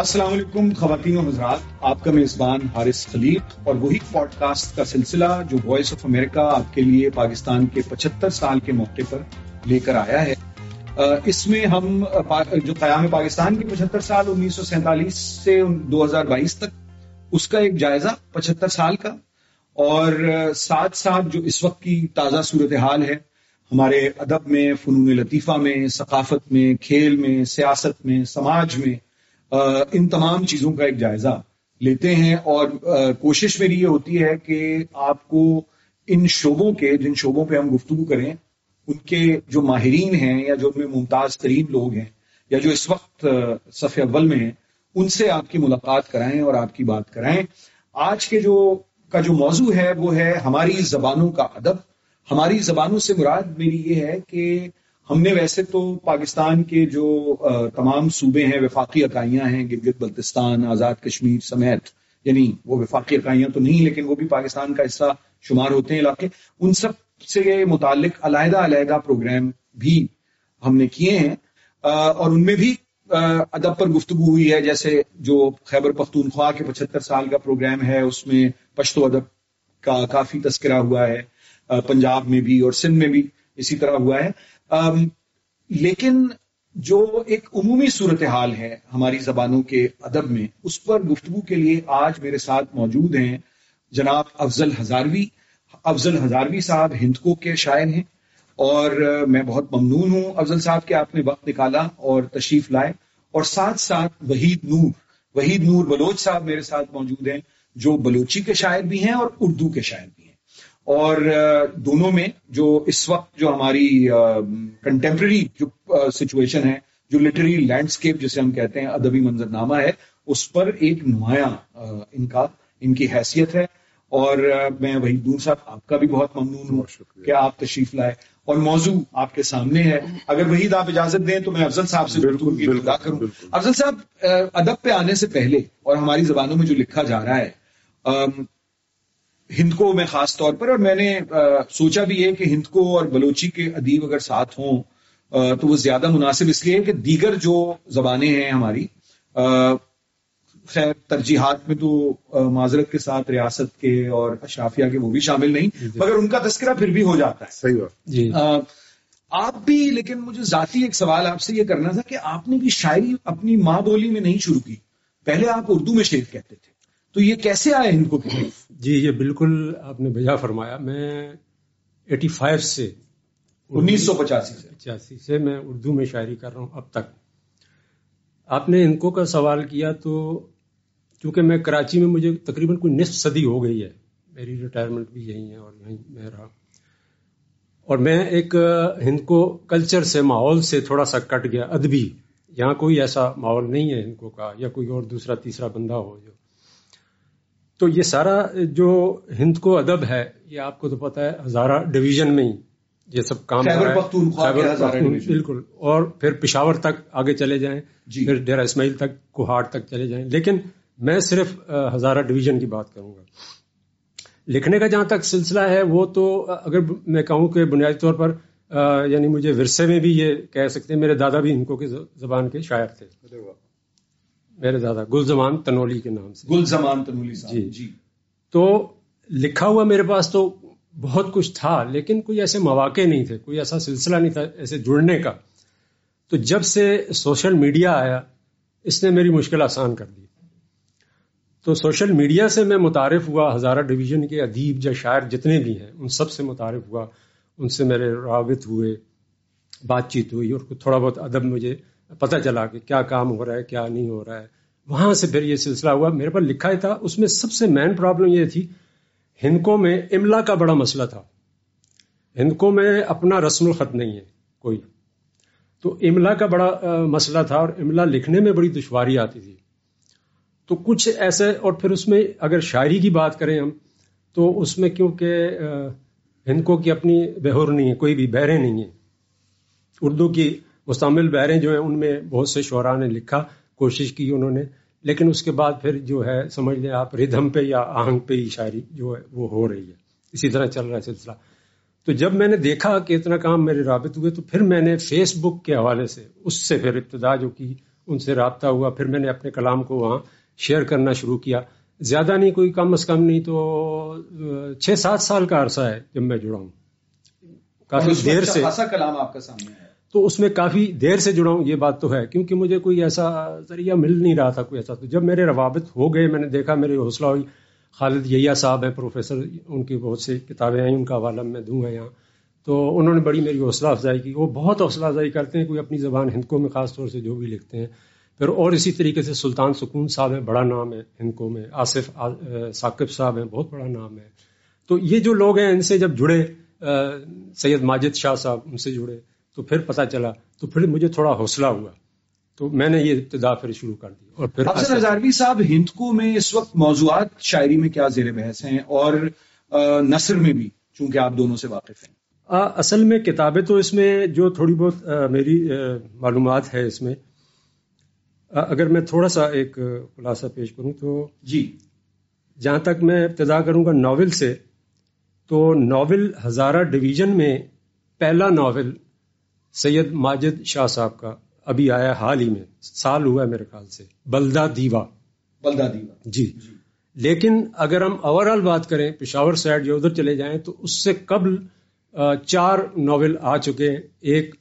السلام علیکم خواتین و حضرات، آپ کا میزبان حارث خلیق اور وہی پوڈ کاسٹ کا سلسلہ جو وائس آف امریکہ آپ کے لیے پاکستان کے پچہتر سال کے موقع پر لے کر آیا ہے۔ اس میں ہم جو قیام پاکستان کے پچہتر سال انیس سو سینتالیس سے دو ہزار بائیس تک، اس کا ایک جائزہ پچہتر سال کا۔ اور ساتھ ساتھ جو اس وقت کی تازہ صورتحال ہے، ہمارے ادب میں، فنون لطیفہ میں، ثقافت میں، کھیل میں، سیاست میں، سماج میں ان تمام چیزوں کا ایک جائزہ لیتے ہیں اور کوشش میری یہ ہوتی ہے کہ آپ کو ان شعبوں کے، جن شعبوں پہ ہم گفتگو کریں، ان کے جو ماہرین ہیں یا جو ان میں ممتاز ترین لوگ ہیں یا جو اس وقت صف اول میں ہیں، ان سے آپ کی ملاقات کرائیں اور آپ کی بات کرائیں۔ آج کے جو، کا جو موضوع ہے وہ ہے ہماری زبانوں کا ادب۔ ہماری زبانوں سے مراد میری یہ ہے کہ ہم نے ویسے تو پاکستان کے جو تمام صوبے ہیں، وفاقی اکائیاں ہیں گلگت بلتستان، آزاد کشمیر سمیت یعنی وہ وفاقی اکائیاں تو نہیں، لیکن وہ بھی پاکستان کا حصہ شمار ہوتے ہیں علاقے، ان سب سے متعلق علیحدہ علیحدہ پروگرام بھی ہم نے کیے ہیں۔ اور ان میں بھی ادب پر گفتگو ہوئی ہے، جیسے جو خیبر پختونخوا کے پچہتر سال کا پروگرام ہے، اس میں پشتو ادب کا کافی تذکرہ ہوا ہے پنجاب میں بھی اور سندھ میں بھی اسی طرح ہوا ہے۔ لیکن جو ایک عمومی صورتحال ہے ہماری زبانوں کے ادب میں، اس پر گفتگو کے لیے آج میرے ساتھ موجود ہیں جناب افضل ہزاروی۔ افضل ہزاروی صاحب ہندکو کے شاعر ہیں اور میں بہت ممنون ہوں۔ افضل صاحب کے آپ نے وقت نکالا اور تشریف لائے۔ اور ساتھ ساتھ وحید نور وحید نور بلوچ صاحب میرے ساتھ موجود ہیں جو بلوچی کے شاعر بھی ہیں اور اردو کے شاعر بھی ہیں۔ اور دونوں میں جو اس وقت جو ہماری کنٹمپرری جو سچویشن ہے جو لٹری لینڈسکیپ جسے ہم کہتے ہیں ادبی منظر نامہ ہے اس پر ایک نمایاں ان کا ان کی حیثیت ہے۔ اور میں وہی دور صاحب آپ کا بھی بہت ممنون ہوں کہ آپ تشریف لائے۔ اور موضوع آپ کے سامنے ہے۔ اگر وحید آپ اجازت دیں تو میں افضل صاحب سے کروں۔ افضل صاحب ادب پہ آنے سے پہلے اور ہماری زبانوں میں جو لکھا جا رہا ہے ہند کو میں خاص طور پر اور میں نے سوچا بھی ہے کہ ہند کو اور بلوچی کے ادیب اگر ساتھ ہوں تو وہ زیادہ مناسب اس لیے کہ دیگر جو زبانیں ہیں ہماری خیر ترجیحات میں تو معذرت کے ساتھ ریاست کے اور اشرافیہ کے وہ بھی شامل نہیں جی، جی۔ مگر ان کا تذکرہ پھر بھی ہو جاتا ہے۔ صحیح بات۔ جی۔ آپ بھی لیکن مجھے ذاتی ایک سوال آپ سے یہ کرنا تھا کہ آپ نے بھی شاعری اپنی ماں بولی میں نہیں شروع کی پہلے آپ اردو میں شعر کہتے تھے تو یہ کیسے آئے ان کو جی یہ بالکل آپ نے بجا فرمایا۔ میں ایٹی فائیو سے انیس سو پچاسی سے۔ پچاسی سے میں اردو میں شاعری کر رہا ہوں اب تک۔ آپ نے ان کو کا سوال کیا تو چونکہ میں کراچی میں مجھے تقریباً کوئی نصف صدی ہو گئی ہے میری ریٹائرمنٹ بھی یہی ہے اور یہیں میں رہا۔ اور میں ایک ہند کو کلچر سے ماحول سے تھوڑا سا کٹ گیا۔ ادبی یہاں کوئی ایسا ماحول نہیں ہے ہند کو کا یا کوئی اور دوسرا تیسرا بندہ ہو جو تو یہ سارا جو ہند کو ادب ہے یہ آپ کو تو پتا ہے ہزارہ ڈویژن میں ہی یہ سب کام بالکل۔ اور پھر پشاور تک آگے چلے جائیں جی۔ پھر ڈیرا اسماعیل تک کوہاٹ تک چلے جائیں۔ لیکن میں صرف ہزارہ ڈویژن کی بات کروں گا۔ لکھنے کا جہاں تک سلسلہ ہے وہ تو اگر میں کہوں کہ بنیادی طور پر یعنی مجھے ورثے میں بھی یہ کہہ سکتے ہیں میرے دادا بھی ہندکوں کی زبان کے شاعر تھے۔ میرے دادا گل زمان تنولی کے نام سے۔ گل زمان تنولی جی۔ جی۔ تو لکھا ہوا میرے پاس تو بہت کچھ تھا لیکن کوئی ایسے مواقع نہیں تھے کوئی ایسا سلسلہ نہیں تھا ایسے جڑنے کا۔ تو جب سے سوشل میڈیا آیا اس نے میری مشکل آسان کر دی۔ تو سوشل میڈیا سے میں متعارف ہوا ہزارہ ڈویژن کے ادیب یا شاعر جتنے بھی ہیں ان سب سے متعارف ہوا۔ ان سے میرے رابط ہوئے بات چیت ہوئی اور تھوڑا بہت ادب مجھے پتہ چلا کہ کیا کام ہو رہا ہے، کیا نہیں ہو رہا ہے۔ وہاں سے پھر یہ سلسلہ ہوا۔ میرے پاس لکھا ہی تھا۔ اس میں سب سے مین پرابلم یہ تھی، ہندکوں میں املا کا بڑا مسئلہ تھا۔ ہندکوں میں اپنا رسم الخط نہیں ہے، کوئی۔ تو املا کا بڑا مسئلہ تھا اور املا لکھنے میں بڑی دشواری آتی تھی۔ تو کچھ ایسے، اور پھر اس میں اگر شاعری کی بات کریں ہم، تو اس میں کیونکہ ہندکوں کی اپنی بہور نہیں ہے، کوئی بھی، بہریں نہیں ہیں۔ اردو کی مستعمل بحریں جو ہیں ان میں بہت سے شعراء نے لکھا کوشش کی انہوں نے۔ لیکن اس کے بعد پھر جو ہے سمجھ لیں آپ ردھم پہ یا آہنگ پہ ہی شاعری جو ہے وہ ہو رہی ہے۔ اسی طرح چل رہا ہے سلسلہ۔ تو جب میں نے دیکھا کہ اتنا کام میرے رابط ہوئے تو پھر میں نے فیس بک کے حوالے سے اس سے پھر ابتدا جو کی ان سے رابطہ ہوا۔ پھر میں نے اپنے کلام کو وہاں شیئر کرنا شروع کیا۔ زیادہ نہیں کوئی کم از کم نہیں تو چھ سات سال کا عرصہ ہے جب میں جڑا ہوں۔ کافی دیر سے۔ کلام آپ کا سامنے ہے۔ تو اس میں کافی دیر سے جڑا ہوں، یہ بات تو ہے، کیونکہ مجھے کوئی ایسا ذریعہ مل نہیں رہا تھا، کوئی ایسا۔ تو جب میرے روابط ہو گئے، میں نے دیکھا میری حوصلہ ہوئی۔ خالد یحییٰ صاحب ہیں، پروفیسر، ان کی بہت سی کتابیں آئیں، ان کا حوالہ میں دوں گا یہاں۔ تو انہوں نے بڑی میری حوصلہ افزائی کی۔ وہ بہت حوصلہ افزائی کرتے ہیں، کوئی اپنی زبان ہندکوں میں خاص طور سے جو بھی لکھتے ہیں۔ پھر اور اسی طریقے سے سلطان سکون صاحب ہیں، بڑا نام ہے ہندکوں میں۔ آصف ثاقب صاحب ہیں، بہت بڑا نام ہے۔ تو یہ جو لوگ ہیں، ان سے جب جڑے سید ماجد شاہ صاحب، ان سے جڑے۔ تو پھر پتہ چلا تو پھر مجھے تھوڑا حوصلہ ہوا۔ تو میں نے یہ ابتدا پھر شروع کر دی اور پھر افسر ہزاروی صاحب ہندکو میں اس وقت موضوعات شاعری میں کیا زیر بحث ہیں اور نثر میں بھی چونکہ آپ دونوں سے واقف ہیں۔ اصل میں کتابیں تو اس میں جو تھوڑی بہت میری معلومات ہے اس میں۔ اگر میں تھوڑا سا ایک خلاصہ پیش کروں تو جی۔ جہاں تک میں ابتدا کروں گا ناول سے تو ناول ہزارہ ڈویژن میں پہلا ناول سید ماجد شاہ صاحب کا ابھی آیا حال ہی میں سال ہوا ہے میرے خیال سے بلدا دیوا۔ بلدا دیوا۔ جی, جی۔ لیکن اگر ہم اوور آل بات کریں پشاور سائڈ یا ادھر چلے جائیں تو اس سے قبل چار ناول آ چکے ہیں۔ ایک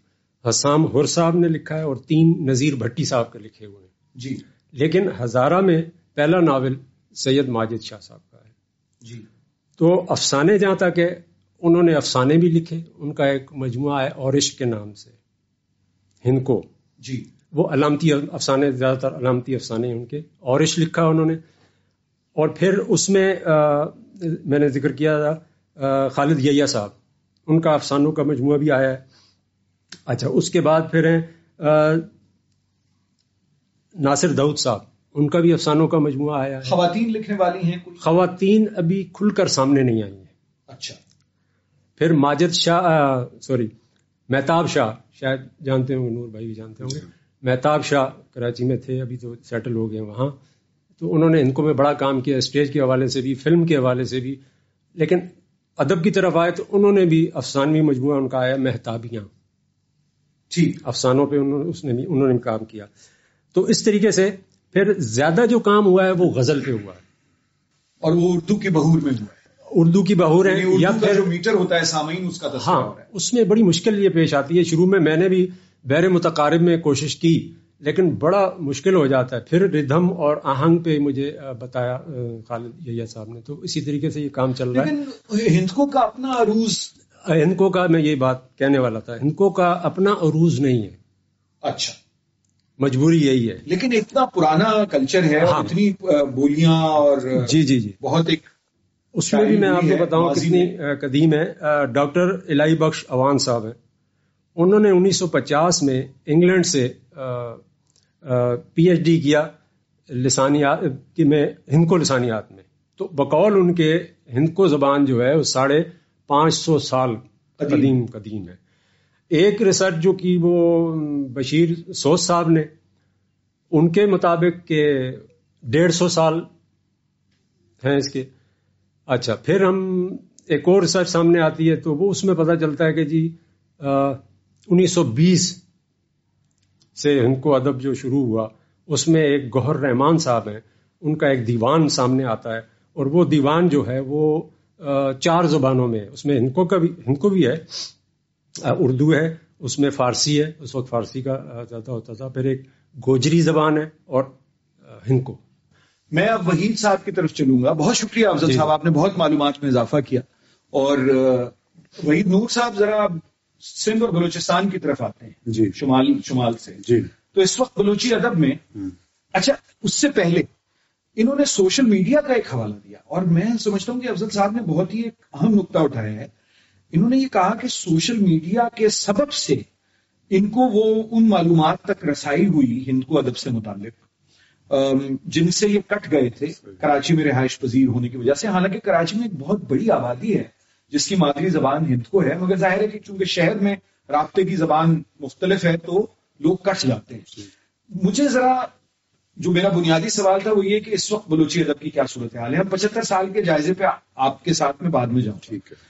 حسام ہر صاحب نے لکھا ہے اور تین نذیر بھٹی صاحب کے لکھے ہوئے ہیں۔ جی۔ لیکن ہزارہ میں پہلا ناول سید ماجد شاہ صاحب کا ہے۔ جی۔ تو افسانے جہاں تک ہے انہوں نے افسانے بھی لکھے ان کا ایک مجموعہ ہے اورش کے نام سے ہند کو۔ جی۔ وہ علامتی افسانے زیادہ تر علامتی افسانے ہیں ان کے۔ اورش لکھا انہوں نے۔ اور پھر اس میں میں نے ذکر کیا تھا خالد یحییٰ صاحب۔ ان کا افسانوں کا مجموعہ بھی آیا ہے۔ اچھا اس کے بعد پھر ہیں ناصر دعود صاحب۔ ان کا بھی افسانوں کا مجموعہ آیا ہے۔ خواتین لکھنے والی ہیں خواتین ابھی کھل کر سامنے نہیں آئی ہیں۔ اچھا۔ پھر ماجد شاہ سوری مہتاب شاہ شاید جانتے ہوں گے نور بھائی بھی جانتے ہوں گے۔ مہتاب شاہ کراچی میں تھے ابھی تو سیٹل ہو گئے وہاں۔ تو انہوں نے ان کو میں بڑا کام کیا اسٹیج کے حوالے سے بھی فلم کے حوالے سے بھی۔ لیکن ادب کی طرف آئے تو انہوں نے بھی افسانوی مجموعہ ان کا آیا محتابیاں ٹھیک افسانوں پہ انہوں نے اس نے بھی انہوں نے کام کیا۔ تو اس طریقے سے پھر زیادہ جو کام ہوا ہے وہ غزل پہ ہوا ہے۔ اور وہ اردو کی بہور میں ہوا ہے۔ اردو کی بہور ہے یعنی یا پھر جو میٹر ہوتا ہے سامعین اس کا ہاں اس میں بڑی مشکل یہ پیش آتی ہے۔ شروع میں میں نے بھی بیر متقارب میں کوشش کی لیکن بڑا مشکل ہو جاتا ہے۔ پھر ردھم اور آہنگ پہ مجھے بتایا خالد یحییٰ صاحب نے۔ تو اسی طریقے سے یہ کام چل رہا ہے۔ ہندکو کا اپنا عروج ہندکو کا میں یہ بات کہنے والا تھا۔ ہندکو کا اپنا عروج نہیں ہے۔ اچھا۔ مجبوری یہی ہے۔ لیکن اتنا پرانا کلچر ہے ہاں۔ اتنی بولیاں اور جی جی جی۔ بہت ایک اس میں بھی میں آپ کو بتاؤں کتنی قدیم ہے ڈاکٹر الہی بخش اوان صاحب ہیں۔ انہوں نے انیس سو پچاس میں انگلینڈ سے پی ایچ ڈی کیا لسانیات میں ہند کو لسانیات میں۔ تو بقول ان کے ہند کو زبان جو ہے وہ ساڑھے پانچ سو سال قدیم قدیم ہے۔ ایک ریسرچ جو کی وہ بشیر سوز صاحب نے ان کے مطابق کہ ڈیڑھ سو سال ہیں اس کے۔ اچھا پھر ہم ایک اور ریسرچ سامنے آتی ہے تو وہ اس میں پتہ چلتا ہے کہ جی انیس سو بیس سے ہند کو ادب جو شروع ہوا، اس میں ایک گوہر رحمان صاحب ہیں، ان کا ایک دیوان سامنے آتا ہے، اور وہ دیوان جو ہے وہ چار زبانوں میں، اس میں ہند کا بھی ہند کو بھی ہے اردو ہے، اس میں فارسی ہے، اس وقت فارسی کا زیادہ ہوتا تھا، پھر ایک گوجری زبان ہے اور ہند کو میں اب وحید صاحب کی طرف چلوں گا۔ بہت شکریہ افضل جی۔ صاحب آپ نے بہت معلومات میں اضافہ کیا۔ اور وحید نور صاحب ذرا سندھ اور بلوچستان کی طرف آتے ہیں۔ جی۔ شمال شمال سے۔ جی۔ تو اس وقت بلوچی ادب میں اچھا اس سے پہلے انہوں نے سوشل میڈیا کا ایک حوالہ دیا۔ اور میں سمجھتا ہوں کہ افضل صاحب نے بہت ہی ایک اہم نقطہ اٹھایا ہے۔ انہوں نے یہ کہا کہ سوشل میڈیا کے سبب سے ان کو وہ ان معلومات تک رسائی ہوئی ہند کو ادب سے متعلق۔ جن سے یہ کٹ گئے تھے کراچی میں رہائش پذیر ہونے کی وجہ سے۔ حالانکہ کراچی میں ایک بہت بڑی آبادی ہے جس کی مادری زبان ہند کو ہے مگر ظاہر ہے کہ چونکہ شہر میں رابطے کی زبان مختلف ہے تو لوگ کٹ جاتے ہیں۔ مجھے ذرا جو میرا بنیادی سوال تھا وہ یہ کہ اس وقت بلوچی ادب کی کیا صورت حال ہے؟ ہم پچہتر سال کے جائزے پہ آپ کے ساتھ میں بعد میں جاؤں۔ ٹھیک ہے۔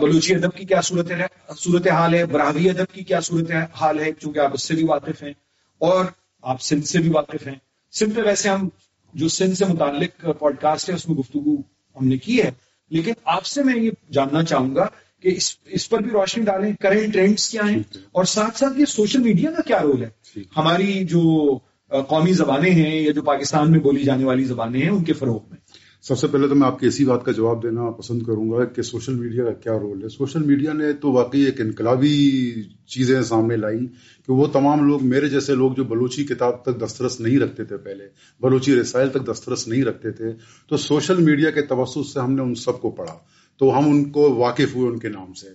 بلوچی ادب کی کیا صورت صورت حال ہے براہوی ادب کی کیا صورت حال ہے؟ چونکہ آپ اس سے بھی واقف ہیں اور آپ سندھ سے بھی واقف ہیں۔ سندھ پہ ویسے ہم جو سندھ سے متعلق پوڈ کاسٹ ہے اس میں گفتگو ہم نے کی ہے۔ لیکن آپ سے میں یہ جاننا چاہوں گا کہ اس اس پر بھی روشنی ڈالیں کرنٹ ٹرینڈس کیا ہیں؟ اور ساتھ ساتھ یہ سوشل میڈیا کا کیا رول ہے؟ ہماری جو قومی زبانیں ہیں یا جو پاکستان میں بولی جانے والی زبانیں ہیں ان کے فروغ میں۔ سب سے پہلے تو میں آپ کی اسی بات کا جواب دینا پسند کروں گا کہ سوشل میڈیا کا کیا رول ہے۔ سوشل میڈیا نے تو واقعی ایک انقلابی چیزیں سامنے لائی کہ وہ تمام لوگ میرے جیسے لوگ جو بلوچی کتاب تک دسترس نہیں رکھتے تھے پہلے، بلوچی رسائل تک دسترس نہیں رکھتے تھے، تو سوشل میڈیا کے توسط سے ہم نے ان سب کو پڑھا۔ تو ہم ان کو واقف ہوئے ان کے نام سے۔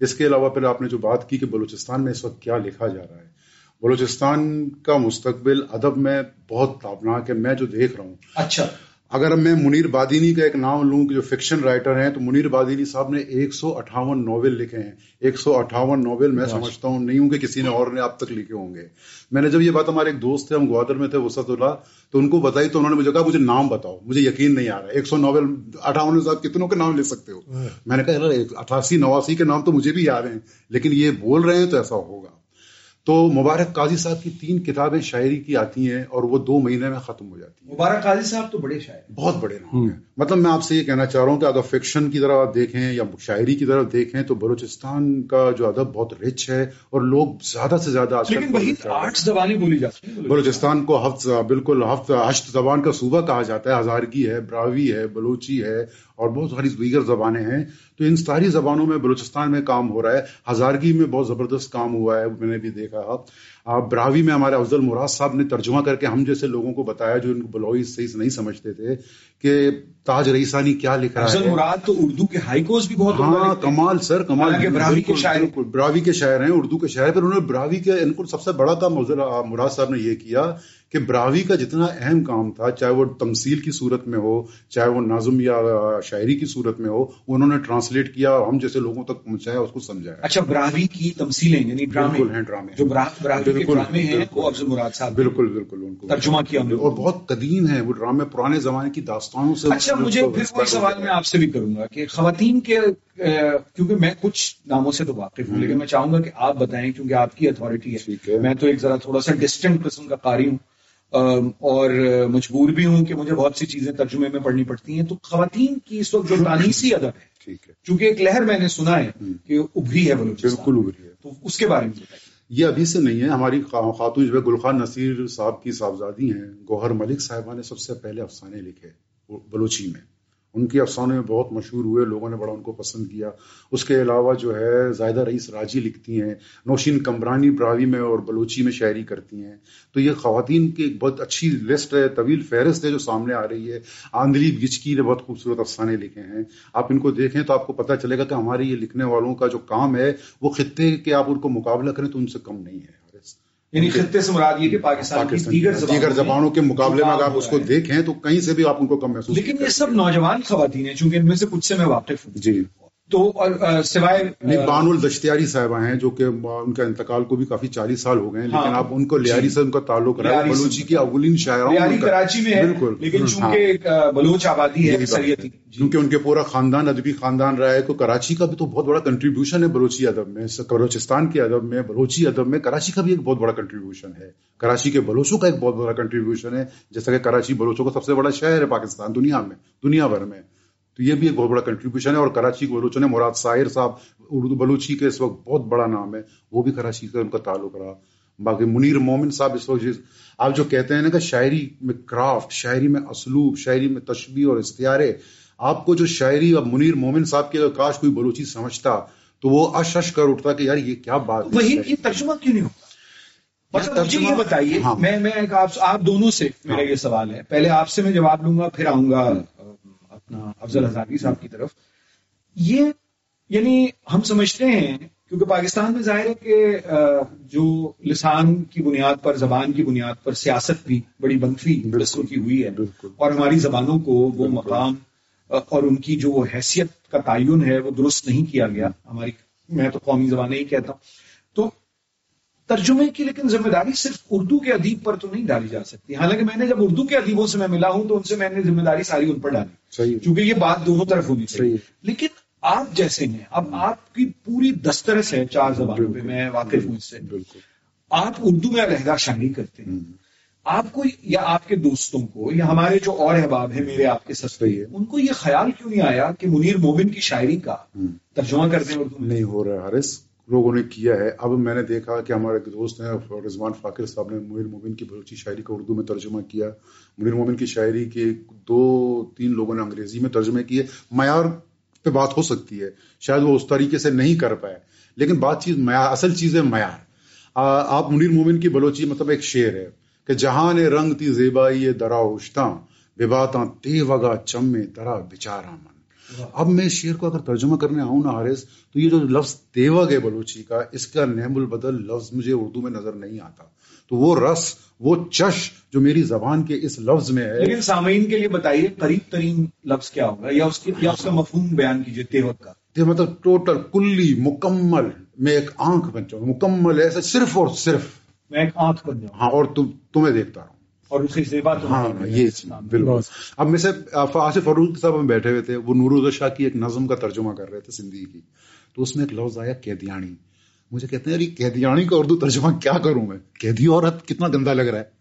اس کے علاوہ پھر آپ نے جو بات کی کہ بلوچستان میں اس وقت کیا لکھا جا رہا ہے۔ بلوچستان کا مستقبل ادب میں بہت تابناک ہے، میں جو دیکھ رہا ہوں۔ اچھا۔ اگر میں منیر بادینی کا ایک نام لوں کہ جو فکشن رائٹر ہیں تو منیر بادینی صاحب نے ایک سو اٹھاون ناول لکھے ہیں۔ ایک سو اٹھاون ناول میں سمجھتا ہوں نہیں ہوں کہ کسی نے اور نے اب تک لکھے ہوں گے۔ میں نے جب یہ بات ہمارے ایک دوست تھے ہم گوادر میں تھے وسط اللہ تو ان کو بتائی تو انہوں نے مجھے کہا مجھے نام بتاؤ مجھے یقین نہیں آ رہا ہے۔ ایک سو ناول اٹھاون صاحب کتنوں کے نام لکھ سکتے ہو؟ میں نے کہا اٹھاسی نواسی کے نام تو مجھے بھی یاد ہیں لیکن یہ بول رہے ہیں تو ایسا ہوگا۔ تو مبارک قاضی صاحب کی تین کتابیں شاعری کی آتی ہیں اور وہ دو مہینے میں ختم ہو جاتی ہیں۔ مبارک قاضی صاحب تو بڑے شاعر بہت بڑے نام ہیں۔ مطلب میں آپ سے یہ کہنا چاہ رہا ہوں کہ اگر فکشن کی طرف آپ دیکھیں یا شاعری کی طرف دیکھیں تو بلوچستان کا جو ادب بہت رچ ہے اور لوگ زیادہ سے زیادہ آٹھ زبانیں بولی جاتی ہیں۔ بلوچستان کو ہفت بالکل ہفت اشت زبان کا صوبہ کہا جاتا ہے۔ ہزارگی ہے براوی ہے بلوچی ہے اور بہت ساری دیگر زبانیں ہیں۔ تو ان ساری زبانوں میں بلوچستان میں کام ہو رہا ہے۔ ہزارگی میں بہت زبردست کام ہوا ہے میں نے بھی دیکھا۔ براوی میں ہمارے افضل مراد صاحب نے ترجمہ کر کے ہم جیسے لوگوں کو بتایا جو ان کو بلوئی صحیح نہیں سمجھتے تھے کہ تاج رئیسانی کیا لکھ رہا ہے مراد تو اردو کے ہائیکوز بھی بہت ہاں کمال سر کمال براوی کے شاعر براوی کے شاعر ہیں اردو کے شاعر پر انہوں نے براوی کے ان کو سب سے بڑا کام مراد صاحب نے یہ کیا کہ براوی کا جتنا اہم کام تھا چاہے وہ تمثیل کی صورت میں ہو چاہے وہ نازم یا شاعری کی صورت میں ہو انہوں نے ٹرانسلیٹ کیا اور ہم جیسے لوگوں تک پہنچایا اس کو سمجھایا اچھا براوی کی تمثیلیں یعنی بالکل ہیں ڈرامے جو براوی کے ڈرامے ہیں وہ افضل مراد صاحب بالکل بالکل ان کو۔ ترجمہ کیا اور بہت قدیم ہیں وہ ڈرامے پرانے زمانے کی داستانوں سے۔ اچھا مجھے پھر کوئی سوال میں آپ سے بھی کروں گا کہ خواتین کے کیونکہ میں کچھ ناموں سے تو واقف ہوں لیکن میں چاہوں گا کہ آپ بتائیں کیونکہ آپ کی اتھارٹی ہے۔ میں تو ایک ذرا تھوڑا سا ڈسٹنٹ قسم کا قاری ہوں۔ اور مجبور بھی ہوں کہ مجھے بہت سی چیزیں ترجمے میں پڑھنی پڑتی ہیں۔ تو خواتین کی اس وقت جو تانیسی ادب ہے چونکہ ایک لہر میں نے سنا ہے کہ ابری ہے بالکل ابری ہے۔ تو اس کے بارے میں یہ ابھی سے نہیں ہے۔ ہماری خاتون جو ہے گلخان نصیر صاحب کی صاحبزادی ہیں۔ گوہر ملک صاحبہ نے سب سے پہلے افسانے لکھے بلوچی میں۔ ان کے افسانے میں بہت مشہور ہوئے، لوگوں نے بڑا ان کو پسند کیا۔ اس کے علاوہ جو ہے، زائدہ رئیس راجی لکھتی ہیں، نوشین کمرانی براوی میں اور بلوچی میں شاعری کرتی ہیں۔ تو یہ خواتین کی ایک بہت اچھی لسٹ ہے، طویل فہرست ہے جو سامنے آ رہی ہے۔ آندلی گچکی نے بہت خوبصورت افسانے لکھے ہیں۔ آپ ان کو دیکھیں تو آپ کو پتہ چلے گا کہ ہمارے یہ لکھنے والوں کا جو کام ہے، وہ خطے کے آپ ان کو مقابلہ کریں تو ان سے کم نہیں ہے۔ یعنی خطے سے مراد یہ کہ پاکستان کی دیگر دیگر زبانوں کے مقابلے میں اگر آپ اس کو دیکھیں تو کہیں سے بھی آپ ان کو کم محسوس لیکن یہ سب نوجوان خواتین ہیں چونکہ ان میں سے کچھ سے میں واقف ہوں۔ جی۔ تو سوائے بان الدشتیاری صاحبہ ہیں جو کہ ان کا انتقال کو بھی کافی چالیس سال ہو گئے ہیں لیکن آپ ان کو لیاری سے ان کا تعلق رہا ہے بلوچی کی اولین شاعر کراچی میں بالکل۔ لیکن چونکہ بلوچ آبادی ہے کیونکہ ان کے پورا خاندان ادبی خاندان رہا ہے تو کراچی کا بھی تو بہت بڑا کنٹریبیوشن ہے بلوچی ادب میں بلوچستان کے ادب میں بلوچی ادب میں کراچی کا بھی ایک بہت بڑا کنٹریبیوشن ہے۔ کراچی کے بلوچوں کا ایک بہت بڑا کنٹریبیوشن ہے جیسا کہ کراچی بلوچوں کا سب سے بڑا شہر ہے پاکستان دنیا میں دنیا بھر میں۔ تو یہ بھی ایک بہت بڑا کنٹریبیوشن ہے اور کراچی کے بلوچوں نے مراد ساحر صاحب اردو بلوچی کے اس وقت بہت بڑا نام ہے وہ بھی کراچی سے ان کا تعلق رہا۔ باقی منیر مومن صاحب اس وقت آپ جو کہتے ہیں نا کہ شاعری میں کرافٹ شاعری میں اسلوب شاعری میں تشبیح اور استعارے آپ کو جو شاعری اب منیر مومن صاحب کی کاش کوئی بلوچی سمجھتا تو وہ اش اش کر اٹھتا کہ یار یہ کیا بات وہی ترجمہ کیوں نہیں ہوتا مجھے یہ بتائیے ہاں۔ میں میں آپ دونوں سے میرا یہ سوال ہے۔ پہلے آپ سے میں جواب لوں گا پھر آؤں گا۔ اپنا افضل ہزاری صاحب کی طرف۔ یہ یعنی ہم سمجھتے ہیں کیونکہ پاکستان میں ظاہر ہے کہ جو لسان کی بنیاد پر زبان کی بنیاد پر سیاست بھی بڑی منفی کی ہوئی ہے۔ اور ہماری زبانوں کو وہ مقام اور ان کی جو حیثیت کا تعین ہے وہ درست نہیں کیا گیا۔ ہماری میں تو قومی زبانیں ہی کہتا۔ ہوں تو ترجمے کی لیکن ذمہ داری صرف اردو کے ادیب پر تو نہیں ڈالی جا سکتی۔ حالانکہ میں نے جب اردو کے ادیبوں سے میں ملا ہوں تو ان سے میں نے ذمہ داری ساری ان پر ڈالی۔ کیونکہ یہ بات دونوں طرف ہونی چاہیے۔ لیکن آپ جیسے ہیں اب آپ کی پوری دسترس ہے چار زبانوں پہ میں واقف ہوں اس سے۔ آپ اردو میں علیحدہ شاعری کرتے ہیں۔ آپ کو یا آپ کے دوستوں کو یا ہمارے جو اور احباب ہیں میرے آپ کے سستے ان کو یہ خیال کیوں نہیں آیا کہ منیر مومن کی شاعری کا ترجمہ کر دیں اردو نہیں ہو رہا حارث لوگوں نے کیا ہے۔ اب میں نے دیکھا کہ ہمارے ایک دوست ہیں، رضوان فاکر صاحب نے منیر مومن کی بلوچی شاعری کو اردو میں ترجمہ کیا۔ منیر مومن کی شاعری کے دو تین لوگوں نے انگریزی میں ترجمے کیے۔ معیار پہ بات ہو سکتی ہے، شاید وہ اس طریقے سے نہیں کر پائے۔ لیکن بات چیز معیار، اصل چیز ہے معیار۔ آپ منیر مومن کی بلوچی مطلب ایک شعر ہے کہ جہان رنگ تی زیبائی درا اوشتاں بے باتاں تے وگا چمے درا بچارا من۔ اب میں شعر کو اگر ترجمہ کرنے آؤں نا حارث تو یہ جو لفظ تیوگ ہے بلوچی کا اس کا نعم البدل لفظ مجھے اردو میں نظر نہیں آتا۔ تو وہ رس وہ چش جو میری زبان کے اس لفظ میں ہے۔ لیکن سامعین کے لیے بتائیے قریب ترین لفظ کیا ہوگا؟ یا اس کی یا اس کا مفہوم بیان کیجیے تیوت کا۔ مطلب ٹوٹل کلی مکمل میں ایک آنکھ بن جاؤں۔ مکمل ایسا صرف اور صرف۔ میں ایک آنکھ بن جاؤں۔ ہاں اور تم تمہیں دیکھتا رہوں۔ اور اسے زیبا تو ہاں یہ بالکل۔ اب میں سے آصف فاروق صاحب ہم بیٹھے ہوئے تھے وہ نور شاہ کی ایک نظم کا ترجمہ کر رہے تھے سندھی کی۔ تو اس میں ایک لفظ آیا قیدیانی۔ مجھے کہتے ہیں یار یہ قیدیانی کا اردو ترجمہ کیا کروں میں؟ قیدی عورت کتنا گندا لگ رہا ہے۔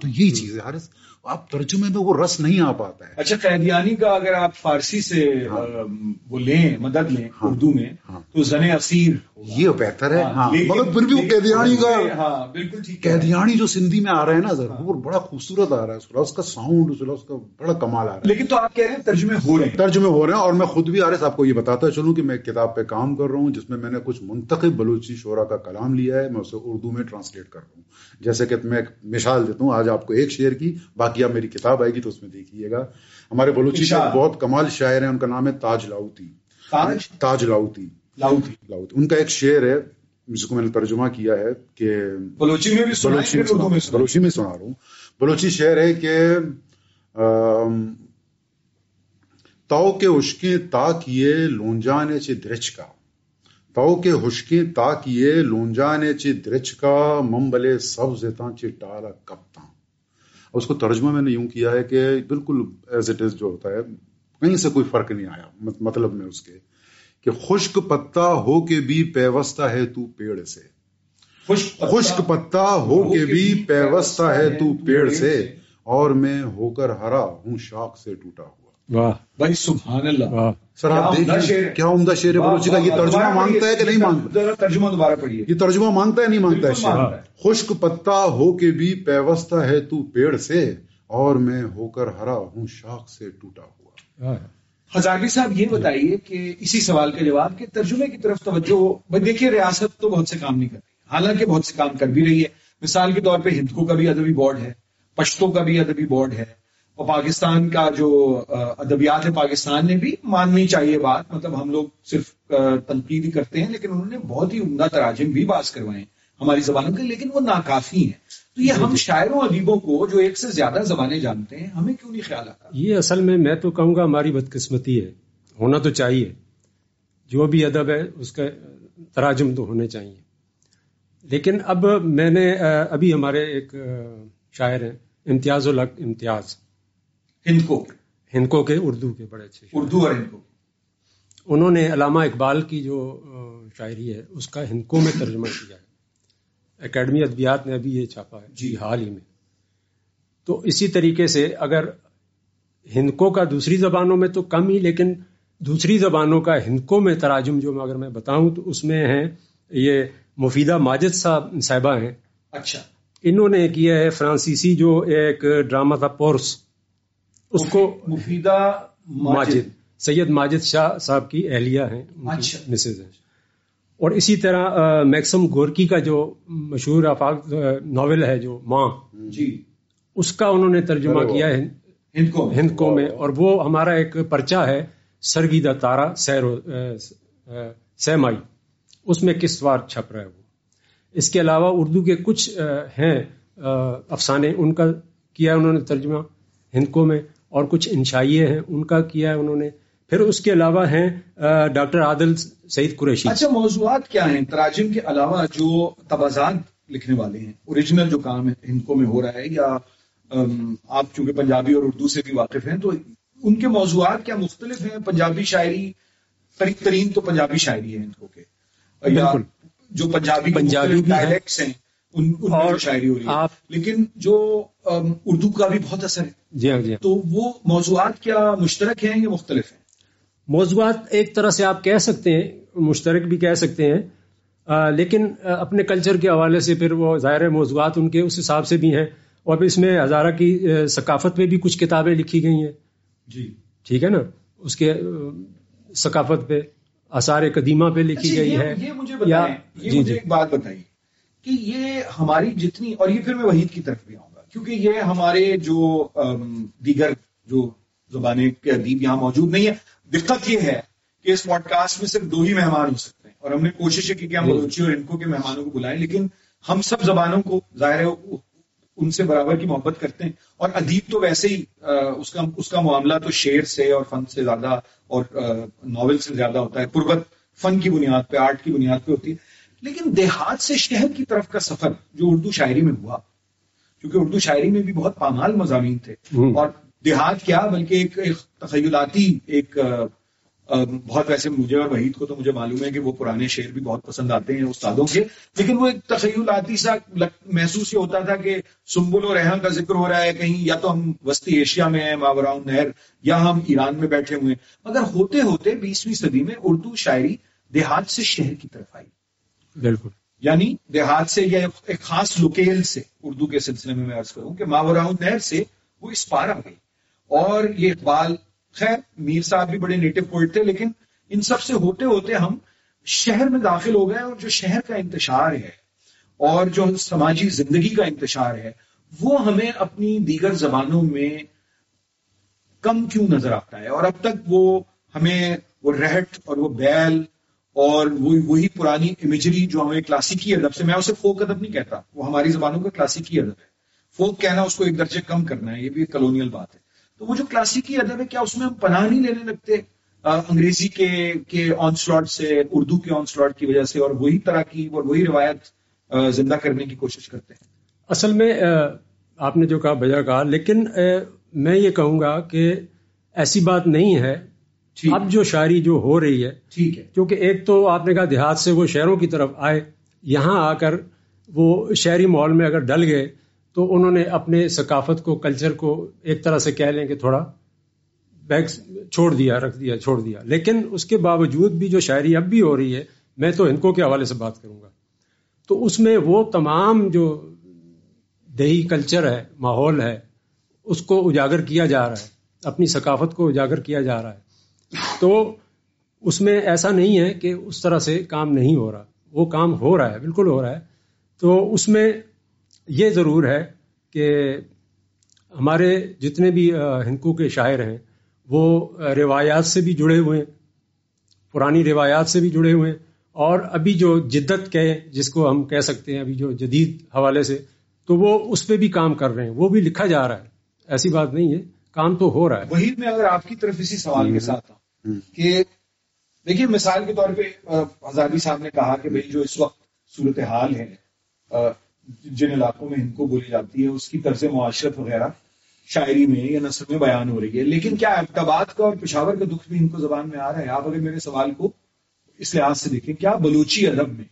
تو یہی چیز ہے حارث۔ آپ ترجمے میں وہ رس نہیں آ پاتا ہے۔ اچھا قیدیانی کا اگر آپ فارسی سے ام، وہ لیں مدد لیں اردو میں ہاں۔ تو زن اسیر یہ بہتر ہے۔ ہاں مگر پھر بھی وہ قیدیانی کا ہاں بالکل ٹھیک ہے۔ قیدیانی جو سندھی میں آ رہا ہے نا وہ بڑا خوبصورت آ رہا ہے اس کا ساؤنڈ اس کا بڑا کمال آ رہا ہے۔ لیکن تو آپ کہہ رہے ہیں ترجمے ہو رہے ہیں۔ ترجمے ہو رہے ہیں اور میں خود بھی آرس آپ کو یہ بتاتا چلوں کہ میں کتاب پہ کام کر رہا ہوں جس میں میں نے کچھ منتخب بلوچی شعرا کا کلام لیا ہے میں اسے اردو میں ٹرانسلیٹ کر رہا ہوں۔ جیسے کہ میں ایک مثال دیتا ہوں آج آپ کو ایک شعر کی باقی آپ میری کتاب آئے گی تو اس میں دیکھیے گا۔ ہمارے بلوچی کے۔ بہت کمال شاعر ہیں ان کا نام ہے تاج لاؤتی۔ تاج؟ تاج لاؤتی۔ لاؤ تھی لاؤتی۔ ان کا ایک شعر ہے جس کو میں نے ترجمہ کیا ہے کہ بلوچی میں بھی بلوچی میں سنا- سنا بلوچی میں سنا رہا ہوں۔ بلوچی شعر ہے کہ تو کے اشکیں تا کیے لونجانے چے درچ کا۔ تو کے ہشکیں تا کیے لونجانے چے درچ کا ممبلے سبز تاں چے ٹالا کپتاں اس کو ترجمہ میں نے یوں کیا ہے کہ بالکل ایز اٹ از جو ہوتا ہے کہیں سے کوئی فرق نہیں آیا مطلب میں اس کے کہ خشک پتا ہو کے بھی پیوستہ ہے تو پیڑ سے۔ خشک پتا- ہو کے بھی پیوستہ ہے تو پیڑ سے۔ اور میں ہو کر ہرا ہوں شاخ سے ٹوٹا ہوا واہ۔ بھائی سبحان اللہ۔ واہ۔ سر آپ کیا عمدہ دیکھیے۔ کیا واہ، بلوچی کا؟ یہ ترجمہ مانگتا ہے کہ نہیں مانگتا؟ ذرا ترجمہ دوبارہ پڑھیے۔ یہ ترجمہ مانگتا ہے نہیں مانگتا ہے۔ خشک پتا ہو کے بھی پیوستہ ہے تو پیڑ سے اور میں ہو کر ہرا ہوں شاخ سے ٹوٹا ہوا۔ ہزاروی صاحب یہ بتائیے کہ اسی سوال کا جواب کہ ترجمے کی طرف توجہ بھائی دیکھیے ریاست تو بہت سے کام نہیں کر رہی حالانکہ بہت سے کام کر بھی رہی ہے۔ مثال کے طور پہ ہندکو کا بھی ادبی بورڈ ہے پشتو کا بھی ادبی بورڈ ہے اور پاکستان کا جو ادبیات ہے پاکستان نے بھی ماننی چاہیے بات مطلب ہم لوگ صرف تنقید ہی کرتے ہیں لیکن انہوں نے بہت ہی عمدہ تراجم بھی باز کروائے ہیں ہماری زبانوں کے لیکن وہ ناکافی ہیں۔ تو یہ ہم شاعروں ادیبوں کو جو ایک سے زیادہ زبانیں جانتے ہیں ہمیں کیوں نہیں خیال آتا؟ یہ اصل میں میں تو کہوں گا ہماری بدقسمتی ہے ہونا تو چاہیے۔ جو بھی ادب ہے اس کا تراجم تو ہونے چاہیے۔ لیکن اب میں نے ابھی ہمارے ایک شاعر ہیں امتیاز الحق امتیاز۔ ہندکو ہندکو کے۔ اردو کے بڑے اچھے۔ اردو اور ہندکو انہوں نے علامہ اقبال کی جو شاعری ہے اس کا ہندکو میں ترجمہ کیا ہے۔ اکیڈمی ادبیات نے ابھی یہ چھاپا ہے جی۔ حال ہی میں۔ تو اسی طریقے سے اگر ہندکو کا دوسری زبانوں میں تو کم ہی لیکن دوسری زبانوں کا ہندکو میں تراجم جو اگر میں بتاؤں تو اس میں ہیں یہ مفیدہ ماجد صاحب صاحبہ ہیں۔ اچھا۔ انہوں نے کیا ہے فرانسیسی جو ایک ڈرامہ تھا پورس۔ اس کو مفیدہ ماجد۔ سید ماجد شاہ صاحب کی اہلیہ ہیں اچھا۔ مسز ہیں۔ اور اسی طرح میکسم گورکی کا جو مشہور آفاق ناول ہے جو ماں جی۔ اس کا انہوں نے ترجمہ کیا ہے ہندکو ہند کو میں۔ اور وہ ہمارا ایک پرچہ ہے سرگیدہ تارا سیرو سیمائی۔ اس میں کس وار چھپ رہا ہے وہ؟ اس کے علاوہ اردو کے کچھ ہیں افسانے ان کا کیا انہوں نے ترجمہ؟ ہند کو میں۔ اور کچھ انشائیے ہیں ان کا کیا ہے انہوں نے۔ پھر اس کے علاوہ ہیں ڈاکٹر عادل سعید قریشی۔ اچھا موضوعات کیا ہیں؟ تراجم کے علاوہ جو تبازات لکھنے والے ہیں اوریجنل جو کام ہے ہندکو میں ہو رہا ہے یا آپ چونکہ پنجابی اور اردو سے بھی واقف ہیں تو ان کے موضوعات کیا مختلف ہیں؟ پنجابی شاعری قریب ترین تو پنجابی شاعری ہے ہندکو کے۔ یا بالکل۔ جو پنجابی پنجابی۔ ڈائلیکٹس ہیں۔ ان ان جو شاعری ہو رہی ہے۔ لیکن جو اردو کا بھی بہت اثر ہے۔ جی ہاں جی ہاں۔ تو وہ موضوعات کیا مشترک ہیں یا مختلف ہیں؟ موضوعات ایک طرح سے آپ کہہ سکتے ہیں مشترک بھی کہہ سکتے ہیں آ، لیکن آ، اپنے کلچر کے حوالے سے پھر وہ ظاہر موضوعات ان کے اس حساب سے بھی ہیں۔ اور پھر اس میں ہزارہ کی ثقافت پہ بھی کچھ کتابیں لکھی گئی ہیں۔ جی۔ ٹھیک ہے نا؟ اس کے ثقافت پہ آثار قدیمہ پہ لکھی اچھا، گئی ہے یہ مجھے یا بتائیں یہ جی مجھے جی۔ ایک بات بتائیے۔ کہ یہ ہماری جتنی اور یہ پھر میں وحید کی طرف بھی آؤں گا کیونکہ یہ ہمارے جو دیگر جو زبانیں کے ادیب یہاں موجود نہیں ہے دقت یہ ہے کہ اس پوڈ کاسٹ میں صرف دو ہی مہمان ہو سکتے ہیں اور ہم نے کوشش کی کہ ہم جی۔ بلوچی اور انکو کے مہمانوں کو بلائیں لیکن ہم سب زبانوں کو ظاہر ہے ان سے برابر کی محبت کرتے ہیں۔ اور ادیب تو ویسے ہی اس کا اس کا معاملہ تو شعر سے اور فن سے زیادہ اور ناول سے زیادہ ہوتا ہے۔ قربت فن کی بنیاد پہ آرٹ کی بنیاد پہ ہوتی ہے۔ لیکن دیہات سے شہر کی طرف کا سفر جو اردو شاعری میں ہوا کیونکہ اردو شاعری میں بھی بہت پامال مضامین تھے۔ اور دیہات کیا بلکہ ایک ایک تخیلاتی ایک بہت ویسے مجھے اور وحید کو تو مجھے معلوم ہے کہ وہ پرانے شعر بھی بہت پسند آتے ہیں استادوں کے لیکن وہ ایک تخیلاتی سا محسوس یہ ہوتا تھا کہ سنبل و ریحان کا ذکر ہو رہا ہے کہیں یا تو ہم وسطی ایشیا میں ہیں ماوراؤن نہر یا ہم ایران میں بیٹھے ہوئے ہیں۔ مگر ہوتے ہوتے بیسویں صدی میں اردو شاعری دیہات سے شہر کی طرف آئی۔ بالکل۔ یعنی دیہات سے یا ایک خاص لوکیل سے، اردو کے سلسلے میں میں عرض کروں کہ ماوراؤن نہر سے وہ اس پار آ گئی۔ اور یہ اقبال، خیر، میر صاحب بھی بڑے نیٹو پوئٹ تھے، لیکن ان سب سے ہوتے ہوتے ہم شہر میں داخل ہو گئے اور جو شہر کا انتشار ہے اور جو سماجی زندگی کا انتشار ہے، وہ ہمیں اپنی دیگر زبانوں میں کم کیوں نظر آتا ہے؟ اور اب تک وہ ہمیں وہ رہٹ اور وہ بیل اور وہی وہی پرانی امیجری جو ہمیں کلاسیکی ادب سے میں اسے فوک ادب نہیں کہتا، وہ ہماری زبانوں کا کلاسیکی ادب ہے۔ فوک کہنا، اس کو ایک درجے کم کرنا ہے، یہ بھی ایک کلونیل بات ہے۔ تو وہ جو کلاسیکی ادب ہے، کیا اس میں ہم پناہ نہیں لینے لگتے؟ انگریزی کے کے آن سلاٹ سے، اردو کے آن سلاٹ کی وجہ سے، اور وہی طرح کی اور وہی روایت زندہ کرنے کی کوشش کرتے ہیں۔ اصل میں آپ نے جو کہا، بجا کہا، لیکن میں یہ کہوں گا کہ ایسی بات نہیں ہے اب جو شاعری جو ہو رہی ہے ٹھیک ہے۔ کیونکہ ایک تو آپ نے کہا دیہات سے وہ شہروں کی طرف آئے یہاں آ کر وہ شہری ماحول میں اگر ڈل گئے تو انہوں نے اپنے ثقافت کو کلچر کو ایک طرح سے کہہ لیں کہ تھوڑا بیگ چھوڑ دیا رکھ دیا چھوڑ دیا۔ لیکن اس کے باوجود بھی جو شاعری اب بھی ہو رہی ہے میں تو انکو کے حوالے سے بات کروں گا۔ تو اس میں وہ تمام جو دیہی کلچر ہے ماحول ہے اس کو اجاگر کیا جا رہا ہے اپنی ثقافت کو اجاگر کیا جا رہا ہے۔ تو اس میں ایسا نہیں ہے کہ اس طرح سے کام نہیں ہو رہا۔ وہ کام ہو رہا ہے بالکل ہو رہا ہے۔ تو اس میں یہ ضرور ہے کہ ہمارے جتنے بھی آ، ہندکو کے شاعر ہیں وہ روایات سے بھی جڑے ہوئے ہیں پرانی روایات سے بھی جڑے ہوئے ہیں۔ اور ابھی جو جدت کہے جس کو ہم کہہ سکتے ہیں ابھی جو جدید حوالے سے تو وہ اس پہ بھی کام کر رہے ہیں۔ وہ بھی لکھا جا رہا ہے۔ ایسی بات نہیں ہے کام تو ہو رہا ہے۔ وحید میں اگر آپ کی طرف اسی سوال کے ساتھ آؤں کہ دیکھیے مثال کے طور پہ آ، ہزاروی صاحب نے کہا کہ بھئی جو اس وقت صورتحال ہے جن علاقوں میں ان کو بولی جاتی ہے اس کی طرز معاشرت وغیرہ شاعری میں یا نثر میں بیان ہو رہی ہے۔ لیکن کیا ابتباد کا اور پشاور کا دکھ بھی ان کو زبان میں آ رہا ہے؟ آپ اگر میرے سوال کو اس لحاظ سے دیکھیں کیا بلوچی ادب میں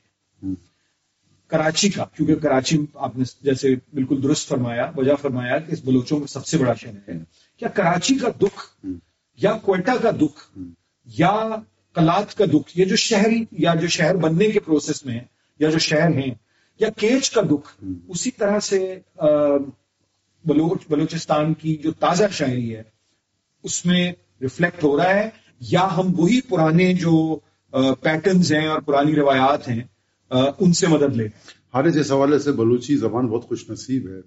کراچی کا کیونکہ کراچی آپ نے جیسے بالکل درست فرمایا وجہ فرمایا کہ اس بلوچوں کا سب سے بڑا شہر ہے۔ کیا کراچی کا دکھ یا کوئٹہ کا دکھ یا کلات کا دکھ، یہ جو شہری یا جو شہر بننے کے پروسیس میں ہیں یا جو شہر ہیں، یا کیچ کا دکھ، اسی طرح سے بلوچ، بلوچستان کی جو تازہ شاعری ہے، اس میں ریفلیکٹ ہو رہا ہے، یا ہم وہی پرانے جو پیٹرنز ہیں اور پرانی روایات ہیں ان سے مدد لے۔ رہے ہیں اس حوالے سے بلوچی زبان بہت خوش نصیب ہے۔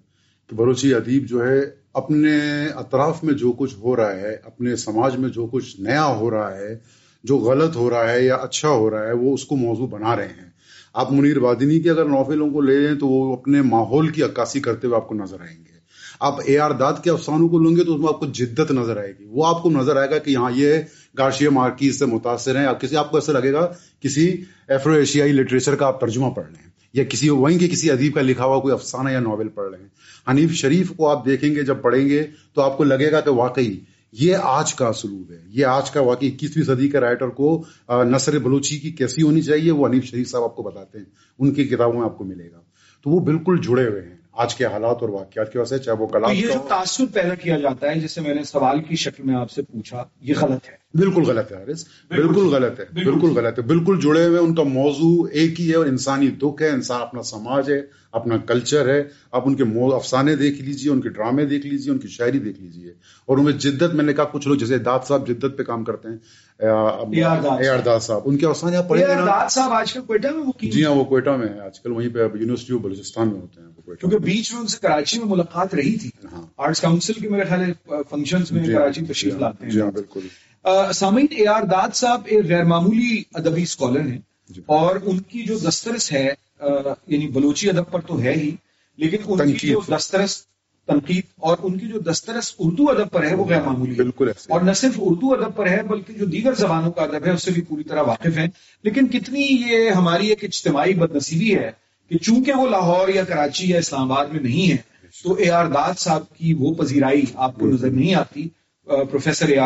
کہ بلوچی ادیب جو ہے، اپنے اطراف میں جو کچھ ہو رہا ہے، اپنے سماج میں جو کچھ نیا ہو رہا ہے، جو غلط ہو رہا ہے یا اچھا ہو رہا ہے، وہ اس کو موضوع بنا رہے ہیں۔ آپ منیر بادنی کے اگر ناولوں کو لے لیں تو وہ اپنے ماحول کی عکاسی کرتے ہوئے آپ کو نظر آئیں گے۔ آپ اے آر داد کے افسانوں کو لیں گے تو اس میں آپ کو جدت نظر آئے گی۔ وہ آپ کو نظر آئے گا کہ یہاں یہ گارشیا مارکیز سے متاثر ہیں یا کسی، آپ کو ایسا لگے گا کسی ایفرو ایشیائی لٹریچر کا آپ ترجمہ پڑھ رہے ہیں۔ یا کسی وہیں کے کسی ادیب کا لکھا ہوا کوئی افسانہ یا ناول پڑھ رہے ہیں۔ حنیف شریف کو آپ دیکھیں گے جب پڑھیں گے تو آپ کو لگے گا کہ واقعی یہ آج کا اسلوب ہے۔ یہ آج کا واقعی اکیسویں صدی کے رائٹر کو نثر بلوچی کی کیسی ہونی چاہیے وہ حنیف شریف صاحب آپ کو بتاتے ہیں۔ ان کی کتابوں میں آپ کو ملے گا۔ تو وہ بالکل جڑے ہوئے ہیں۔ آج کے حالات اور واقعات کی وجہ سے چاہے وہ کلام یہ جو تاثر پیدا کیا جاتا ہے جسے میں نے سوال کی شکل میں آپ سے پوچھا یہ غلط ہے۔ بالکل غلط ہے حارث بالکل غلط ہے بالکل غلط ہے بالکل جڑے ہوئے ان کا موضوع ایک ہی ہے اور انسانی دکھ ہے انسان اپنا سماج ہے اپنا کلچر ہے آپ ان کے افسانے دیکھ لیجیے ان کے ڈرامے دیکھ لیجیے ان کی شاعری دیکھ لیجیے اور ان میں جدت میں نے کہا کچھ لوگ جیسے داد صاحب جدت پہ کام کرتے ہیں صاحب۔ ان کے افسانے آپ پڑھیں گے جی ہاں وہ کوئٹہ میں آج کل وہیں پہ یونیورسٹی آف بلوچستان میں ہوتے ہیں کیونکہ بیچ میں ان سے کراچی میں ملاقات رہی تھی۔ آرٹس ہاں۔ کاؤنسل کے میرے خیال فنکشن میں جی ہاں۔ کراچی تشریف لاتے ہیں۔ جی ہاں بالکل۔ سامعین اے آر داد صاحب ایک غیر معمولی ادبی اسکالر ہیں جی۔ اور ان کی جو دسترس ہے یعنی بلوچی ادب پر تو ہے ہی لیکن ان کی جو دسترس تنقید اور ان کی جو دسترس اردو ادب پر ہے وہ غیر معمولی بالکل اور نہ صرف اردو ادب پر ہے بلکہ جو دیگر زبانوں کا ادب ہے اس سے بھی پوری طرح واقف ہیں۔ لیکن کتنی یہ ہماری ایک اجتماعی بد نصیبی ہے کہ چونکہ وہ لاہور یا کراچی یا اسلام آباد میں نہیں ہے تو اے آر داد صاحب کی وہ پذیرائی آپ کو نظر نہیں آتی۔ پروفیسر اے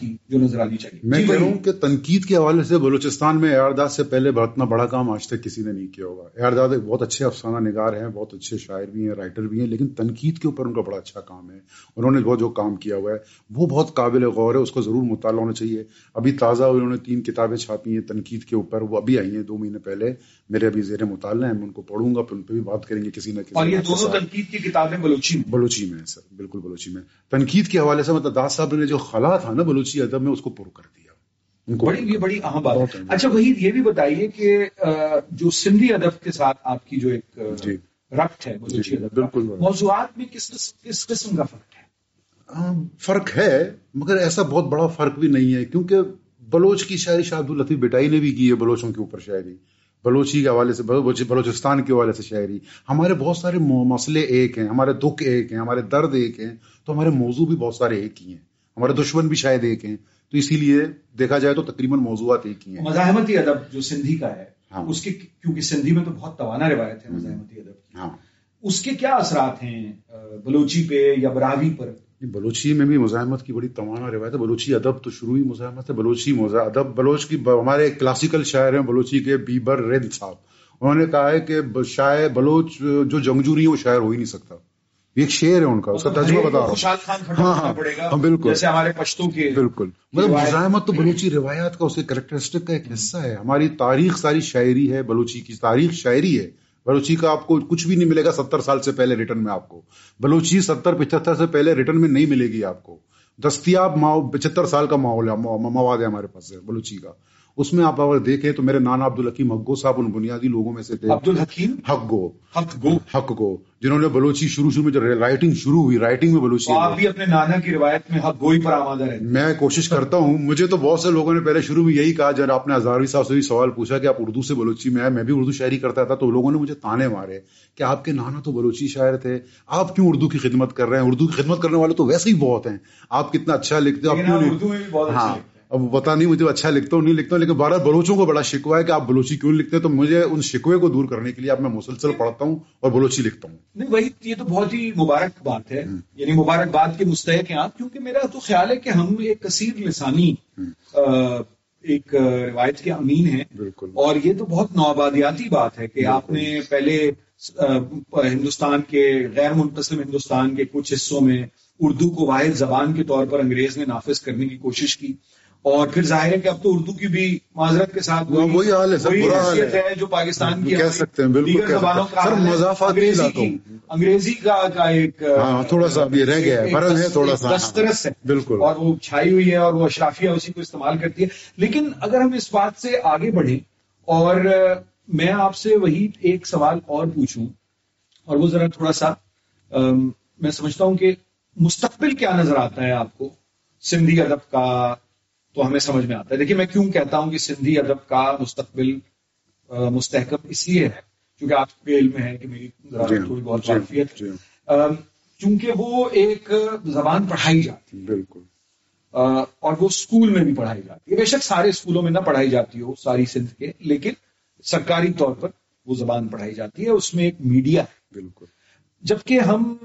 کی جو نظر آنی چاہیے۔ میں جی کہہ رہا ہوں کہ تنقید کے حوالے سے بلوچستان میں اے سے پہلے اتنا بڑا کام آج تک کسی نے نہیں کیا ہوگا۔ اے ایک بہت اچھے افسانہ نگار ہیں بہت اچھے شاعر بھی ہیں رائٹر بھی ہیں لیکن تنقید کے اوپر ان کا بڑا اچھا کام ہے۔ انہوں نے جو کام کیا ہوا ہے وہ بہت قابل غور ہے اس کو ضرور مطالعہ ہونا چاہیے۔ ابھی تازہ انہوں نے تین کتابیں چھاپی ہیں تنقید کے اوپر وہ ابھی آئی ہیں دو مہینے پہلے۔ میرے ابھی زیر مطالعہ ہیں میں ان کو پڑھوں گا پھر ان پہ بھی بات کریں گے کسی نہ کسی اور یہ دونوں تنقید کی کتابیں بلوچی میں۔ بلوچی میں سر بالکل بلوچی میں۔ تنقید کے حوالے سے مطلب داس صاحب نے جو خلا تھا نا بلوچی ادب میں اس کو پر کر دیا۔ بڑی یہ بڑی اہم بات۔ اچھا وہی یہ بھی بتائیے کہ جو سندھی ادب کے ساتھ آپ کی جو ایک جی۔ ربط ہے بلوچی ادب بالکل۔ موضوعات میں کس کس قسم کا فرق ہے؟ فرق ہے مگر ایسا بہت بڑا فرق بھی نہیں ہے کیونکہ بلوچ کی شاعری شاہ عبد الطیف بٹائی نے بھی کی ہے بلوچوں کے اوپر شاعری۔ بلوچی کے حوالے سے بلوچستان کے حوالے سے شاعری۔ ہمارے بہت سارے مسئلے ایک ہیں ہمارے دکھ ایک ہیں ہمارے درد ایک ہیں تو ہمارے موضوع بھی بہت سارے ایک ہی ہیں۔ ہمارے دشمن بھی شاید ایک ہیں۔ تو اسی لیے دیکھا جائے تو تقریباً موضوعات ایک ہی ہیں۔ مزاحمتی ادب جو سندھی کا ہے ہاں۔ اس کی کیونکہ سندھی میں تو بہت توانا روایت ہے مزاحمتی ادب ہاں۔ اس کے کیا اثرات ہیں بلوچی پہ یا براوی پر؟ بلوچی میں بھی مزاحمت کی بڑی توانا روایت ہے۔ بلوچی ادب تو شروع ہی مزاحمت ہے۔ بلوچی ادب بلوچ کی ہمارے کلاسیکل شاعر ہیں بلوچی کے بیبر رد صاحب۔ انہوں نے کہا ہے کہ شاعر بلوچ جو جنگجو نہیں وہ شاعر ہو ہی نہیں سکتا۔ ایک شعر ہے ان کا اس کا تجربہ بتا رہا ہوں۔ ہاں ہاں, ہاں بالکل۔ ہمارے پشتوں کے بالکل۔ مطلب مزاحمت تو بلوچی روایات کا اس کے کریکٹرسٹک کا ایک حصہ ہے۔ ہماری تاریخ ساری شاعری ہے بلوچی کی تاریخ شاعری ہے۔ بلوچی کا آپ کو کچھ بھی نہیں ملے گا ستر سال سے پہلے ریٹرن میں آپ کو۔ بلوچی ستر پچہتر سے پہلے ریٹرن میں نہیں ملے گی آپ کو۔ دستیاب پچہتر سال کا ماحول ہے مواد ہے ہمارے پاس بلوچی کا۔ اس میں آپ اگر دیکھیں تو میرے نانا عبد الحکیم حقو صاحب ان بنیادی لوگوں میں سے تھے۔ عبد الحکیم حق گو حق گو حق گو جنہوں نے بلوچی شروع شروع میں جو رائٹنگ شروع ہوئی رائٹنگ میں بلوچی آپ بھی اپنے نانا کی روایت میں حق گوئی پر آمادہ رہے میں کوشش کرتا ہوں مجھے تو بہت سے لوگوں نے پہلے شروع میں یہی کہا جب آپ نے ہزاروی صاحب سے بھی سوال پوچھا کہ آپ اردو سے بلوچی میں آئے میں بھی اردو شاعری کرتا تھا تو لوگوں نے مجھے تانے مارے کہ آپ کے نانا تو بلوچی شاعر تھے آپ کیوں اردو کی خدمت کر رہے ہیں؟ اردو کی خدمت کرنے والے تو ویسے ہی بہت ہیں۔ آپ کتنا اچھا لکھتے ہو ہاں۔ اب پتا نہیں مجھے اچھا لکھتا ہوں نہیں لکھتا ہوں لیکن بارہ بلوچوں کو بڑا شکوا ہے کہ آپ بلوچی کیوں لکھتے ہیں؟ تو مجھے ان شکوے کو دور کرنے کے لیے اب میں مسلسل پڑھتا ہوں اور بلوچی لکھتا ہوں۔ نہیں وہی یہ تو بہت ہی مبارک بات ہے۔ یعنی مبارک بات کے مستحق ہیں آپ کیونکہ میرا تو خیال ہے کہ ہم ایک کثیر لسانی ایک روایت کے امین ہیں۔ بالکل۔ اور یہ تو بہت نوآبادیاتی بات ہے کہ آپ نے پہلے ہندوستان کے غیر منتظم ہندوستان کے کچھ حصوں میں اردو کو واحد زبان کے طور پر انگریز نے نافذ کرنے کی کوشش کی۔ اور پھر ظاہر ہے کہ اب تو اردو کی بھی معذرت کے ساتھ وہی حال ہے ہے۔ جو پاکستان کی کہہ سکتے ہیں بالکل زبانوں کا انگریزی کا کا ایک ہاں، تھوڑا سا ابھی رہ گیا ہے تھوڑا سا۔ دسترس ہے۔ بالکل۔ اور وہ چھائی ہوئی ہے اور وہ اشرافیہ اسی کو استعمال کرتی ہے۔ لیکن اگر ہم اس بات سے آگے بڑھیں اور میں آپ سے وہی ایک سوال اور پوچھوں اور وہ ذرا تھوڑا سا میں سمجھتا ہوں کہ مستقبل کیا نظر آتا ہے آپ کو؟ سندھی ادب کا تو ہمیں سمجھ میں آتا ہے۔ دیکھیے میں کیوں کہتا ہوں کہ سندھی ادب کا مستقبل مستحکم اس لیے ہے کیونکہ آپ کے علم ہے کہ میری جی، تھوڑی بہت جی، جی۔ چونکہ وہ ایک زبان پڑھائی جاتی ہے۔ بالکل۔ اور وہ اسکول میں بھی پڑھائی جاتی ہے۔ بے شک سارے اسکولوں میں نہ پڑھائی جاتی ہو ساری سندھ کے لیکن سرکاری طور پر وہ زبان پڑھائی جاتی ہے۔ اس میں ایک میڈیا ہے۔ بالکل۔ جبکہ ہم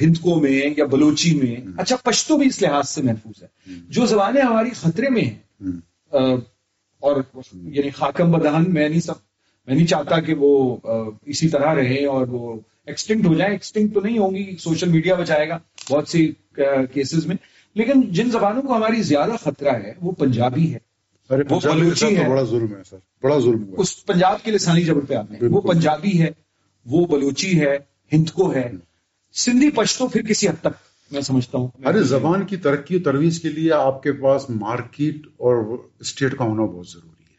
ہندکوں میں یا بلوچی میں اچھا پشتو بھی اس لحاظ سے محفوظ ہے۔ جو زبانیں ہماری خطرے میں ہیں اور یعنی خاکم بدہن میں نہیں سب میں نہیں چاہتا کہ وہ اسی طرح رہے اور وہ ایکسٹنکٹ ہو جائے ایکسٹنکٹ تو نہیں ہوں گی سوشل میڈیا بچائے گا بہت سی کیسز میں۔ لیکن جن زبانوں کو ہماری زیادہ خطرہ ہے وہ پنجابی ہے۔ وہ بلوچی ہے۔ بڑا ظلم ہے سر۔ بڑا ظلم اس پنجاب کے لسانی جبر پہ آپ نے۔ وہ پنجابی ہے وہ بلوچی ہے۔ ہندکو ہے۔ سندھی پشتو پھر کسی حد تک میں سمجھتا ہوں۔ ارے، زبان کی ترقی و ترویج کے لیے آپ کے پاس مارکیٹ اور اسٹیٹ کا ہونا بہت ضروری ہے۔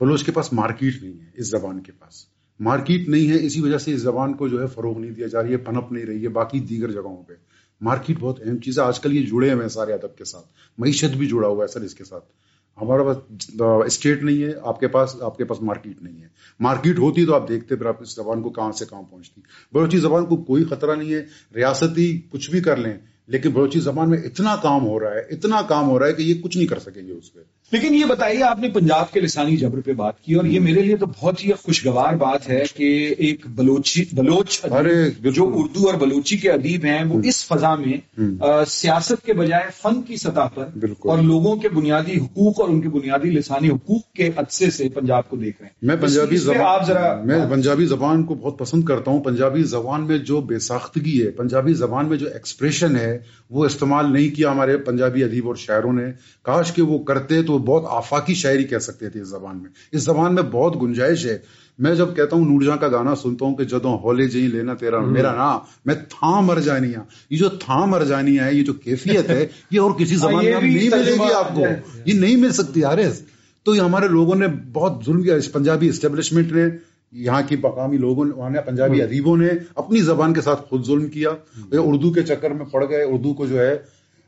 بلوچ کے پاس مارکیٹ نہیں ہے اس زبان کے پاس۔ مارکیٹ نہیں ہے، اسی وجہ سے اس زبان کو جو ہے فروغ نہیں دیا جا رہی ہے پنپ نہیں رہی ہے، باقی دیگر جگہوں پہ۔ مارکیٹ بہت اہم چیز ہے۔ آج کل یہ جڑے ہوئے ہیں سارے ادب کے ساتھ۔ معیشت بھی جڑا ہوا ہے سر اس کے ساتھ۔ ہمارے پاس اسٹیٹ نہیں ہے، آپ کے پاس، آپ کے پاس مارکیٹ نہیں ہے۔ مارکیٹ ہوتی تو آپ دیکھتے، پھر آپ اس زبان کو کہاں سے کہاں پہنچتی۔ بلوچی زبان کو کوئی خطرہ نہیں ہے۔ ریاستی کچھ بھی کر لیں، لیکن بلوچی زبان میں اتنا کام ہو رہا ہے، اتنا کام ہو رہا ہے کہ یہ کچھ نہیں کر سکیں گے اس پہ۔ لیکن یہ بتائیے آپ نے پنجاب کے لسانی جبر پہ بات کی اور یہ میرے لیے تو بہت ہی خوشگوار بات ہے کہ ایک بلوچی بلوچ جو اردو اور بلوچی کے ادیب ہیں وہ اس فضا میں سیاست کے بجائے فن کی سطح پر اور لوگوں کے بنیادی حقوق اور ان کے بنیادی لسانی حقوق کے عدسے سے پنجاب کو دیکھ رہے ہیں۔ میں پنجابی زبان آپ ذرا میں پنجابی زبان کو بہت پسند کرتا ہوں۔ پنجابی زبان میں جو بے ساختگی ہے پنجابی زبان میں جو ایکسپریشن ہے وہ استعمال نہیں کیا ہمارے پنجابی ادیب اور شاعروں نے۔ کاش کہ وہ کرتے تو بہت آفاقی شاعری کہہ سکتے تھے اس زبان میں۔ اس زبان میں بہت گنجائش ہے۔ میں جب کہتا ہوں نور جہاں کا گانا سنتا ہوں کہ جدوں ہولے جی لینا تیرا میرا نا میں تھا مر جانی ہوں یہ جو تھا مر جانی ہے یہ جو کیفیت ہے یہ اور کسی زبان میں نہیں ملے گی آپ کو۔ یہ نہیں مل سکتی آرز تو یہ ہمارے لوگوں نے بہت ظلم کیا۔ پنجابی اسٹیبلشمنٹ نے یہاں کی مقامی لوگوں نے پنجابی ادیبوں نے اپنی زبان کے ساتھ خود ظلم کیا۔ اردو کے چکر میں پڑ گئے۔ اردو کو جو ہے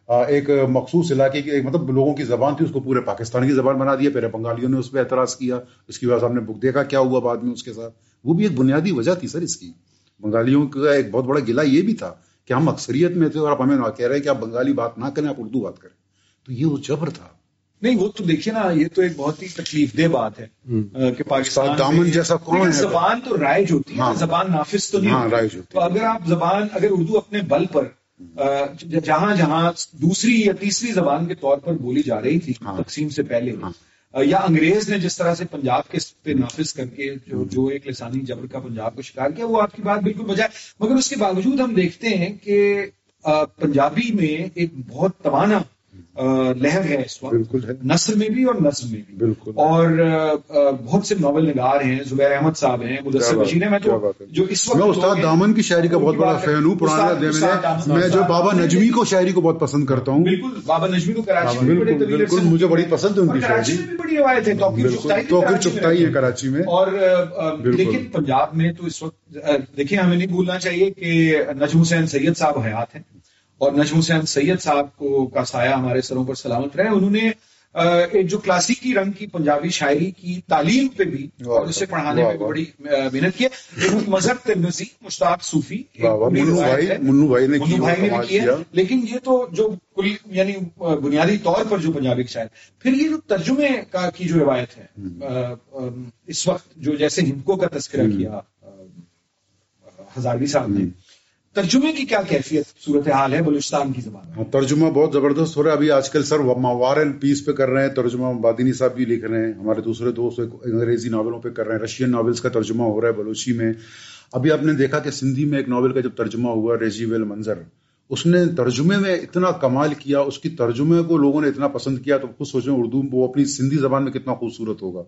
ایک مخصوص علاقے کی ایک مطلب لوگوں کی زبان تھی اس کو پورے پاکستان کی زبان بنا دیا پہلے بنگالیوں نے اس پہ اعتراض کیا اس کی وجہ سے ہم نے بک دیکھا کیا ہوا بعد میں اس کے ساتھ۔ وہ بھی ایک بنیادی وجہ تھی سر اس کی۔ بنگالیوں کا ایک بہت بڑا گلا یہ بھی تھا کہ ہم اکثریت میں تھے اور آپ ہمیں کہہ رہے ہیں کہ آپ بنگالی بات نہ کریں آپ اردو بات کریں۔ تو یہ وہ جبر تھا۔ نہیں وہ تو دیکھیے نا یہ تو ایک بہت ہی تکلیف دہ بات ہے۔ کہ پاکستان دامن جیسا کون ہے؟ زبان تو رائج ہوتی ہے ہاں۔ زبان نافذ تو نہیں ہاں، تو اگر آپ زبان اگر اردو اپنے بل پر جہاں جہاں دوسری یا تیسری زبان کے طور پر بولی جا رہی تھی ہاں۔ تقسیم سے پہلے۔ یا انگریز نے جس طرح سے پنجاب کے پہ نافذ کر کے جو جو ایک لسانی جبر کا پنجاب کو شکار کیا وہ آپ کی بات بالکل بجائے۔ مگر اس کے باوجود ہم دیکھتے ہیں کہ پنجابی میں ایک بہت توانا لہر ہے اس وقت۔ نثر میں بھی اور نثر میں بھی۔ بالکل۔ اور بہت سے ناول نگار ہیں زبیر احمد صاحب ہیں مدثر بشیر میں جو اس وقت میں استاد دامن کی شاعری کا بہت بڑا فین ہوں پرانا میں جو بابا نجمی کو شاعری کو بہت پسند کرتا ہوں۔ بالکل بابا نجمی کو کراچی میں بالکل مجھے بڑی پسند ہے ان کی شاعری۔ بڑی روایت ہے توقیر چپتائی ہے کراچی میں۔ اور لیکن پنجاب میں تو اس وقت دیکھیں ہمیں نہیں بھولنا چاہیے کہ نجم حسین سید صاحب حیات ہیں۔ اور نجم حسین سید صاحب کو کا سایہ ہمارے سروں پر سلامت رہے۔ انہوں نے ایک جو کلاسیکی رنگ کی پنجابی شاعری کی تعلیم پہ بھی اور اسے پڑھانے میں بڑی محنت کی مذہب ترنسی مشتاق صوفی منو بھائی نے کی ہے لیکن یہ تو جو کل یعنی بنیادی طور پر جو پنجابی شاعر پھر یہ جو ترجمے کا کی جو روایت ہے اس وقت جو جیسے ہندکو کا تذکرہ کیا ہزاروی صاحب نے ترجمے کی کیا کیفیت صورتحال ہے بلوچستان کی زبان ہاں ترجمہ بہت زبردست ہو رہا ہے۔ ابھی آج کل سر وار اینڈ پیس پہ کر رہے ہیں، ترجمہ بادینی صاحب بھی لکھ رہے ہیں۔ ہمارے دوسرے دوست انگریزی ناولوں پہ کر رہے ہیں۔ رشین ناولز کا ترجمہ ہو رہا ہے بلوچی میں۔ ابھی آپ نے دیکھا کہ سندھی میں ایک ناول کا جب ترجمہ ہوا، ریجی ویل منظر، اس نے ترجمے میں اتنا کمال کیا، اس کی ترجمے کو لوگوں نے اتنا پسند کیا، تو خود سوچیں اردو، وہ اپنی سندھی زبان میں کتنا خوبصورت ہوگا۔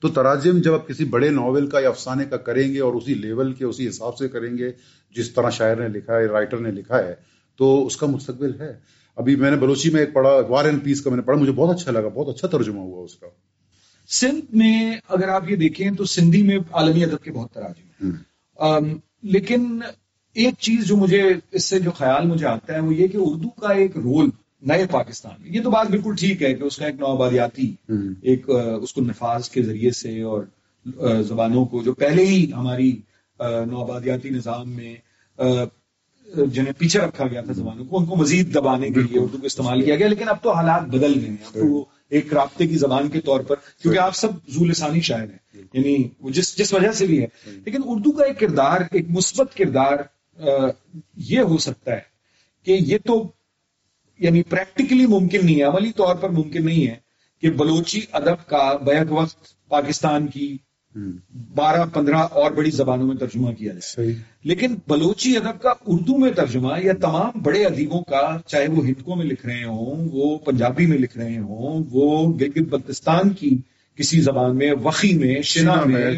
تو تراجم جب آپ کسی بڑے ناول کا یا افسانے کا کریں گے اور اسی لیول کے اسی حساب سے کریں گے جس طرح شاعر نے لکھا ہے رائٹر نے لکھا ہے تو اس کا مستقبل ہے۔ ابھی میں نے بلوچی میں ایک پڑھا وار اینڈ پیس کا میں نے پڑھا مجھے بہت اچھا لگا بہت اچھا ترجمہ ہوا اس کا۔ سندھ میں اگر آپ یہ دیکھیں تو سندھی میں عالمی ادب کے بہت تراجم لیکن ایک چیز جو مجھے اس سے جو خیال مجھے آتا ہے وہ یہ کہ اردو کا ایک رول نئے پاکستان میں۔ یہ تو بات بالکل ٹھیک ہے کہ اس کا ایک نوآبادیاتی ایک اس کو نفاذ کے ذریعے سے اور زبانوں کو جو پہلے ہی ہماری نوآبادیاتی نظام میں جنہیں پیچھے رکھا گیا تھا زبانوں کو ان کو مزید دبانے کے لیے اردو کو استعمال کیا گیا لیکن اب تو حالات بدل گئے ہیں۔ اب تو وہ ایک رابطے کی زبان کے طور پر کیونکہ آپ سب زو لسانی شاعر ہیں۔ یعنی جس جس وجہ سے بھی ہے۔ لیکن اردو کا ایک کردار ایک مثبت کردار یہ ہو سکتا ہے کہ یہ تو یعنی پریکٹیکلی ممکن نہیں ہے عملی طور پر ممکن نہیں ہے کہ بلوچی ادب کا بیک وقت پاکستان کی بارہ پندرہ اور بڑی زبانوں میں ترجمہ کیا جائے۔ صحیح۔ لیکن بلوچی ادب کا اردو میں ترجمہ یا تمام بڑے ادیبوں کا چاہے وہ ہندکوں میں لکھ رہے ہوں وہ پنجابی میں لکھ رہے ہوں وہ گلگت بلتستان کی کسی زبان میں وقی میں شنا میں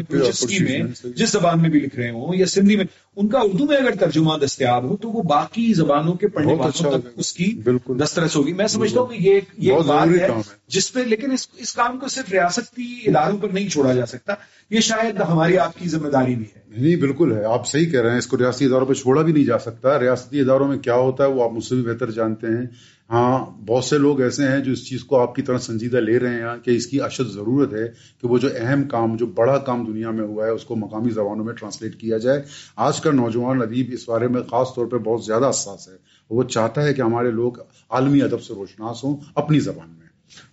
میں،۔ جس زبان میں بھی لکھ رہے ہوں یا سندھی میں۔ ان کا اردو میں اگر ترجمہ دستیاب ہو تو وہ باقی زبانوں کے پڑھنے بہت اچھا والوں تک۔ اس کی۔ دسترس ہوگی میں سمجھتا ہوں کہ یہ یہ بات ہے۔ جس پہ لیکن اس اس کام کو صرف ریاستی اداروں پر نہیں چھوڑا جا سکتا یہ شاید ہماری آپ کی ذمہ داری بھی ہے نہیں بالکل ہے آپ صحیح کہہ رہے ہیں اس کو ریاستی اداروں پہ چھوڑا بھی نہیں جا سکتا ریاستی اداروں میں کیا ہوتا ہے وہ آپ مجھ سے بھی بہتر جانتے ہیں ہاں بہت سے لوگ ایسے ہیں جو اس چیز کو آپ کی طرح سنجیدہ لے رہے ہیں کہ اس کی اشد ضرورت ہے کہ وہ جو اہم کام جو بڑا کام دنیا میں ہوا ہے اس کو مقامی زبانوں میں ٹرانسلیٹ کیا جائے آج کا نوجوان ادیب اس بارے میں خاص طور پہ بہت زیادہ حساس ہے وہ چاہتا ہے کہ ہمارے لوگ عالمی ادب سے روشناس ہوں اپنی زبان میں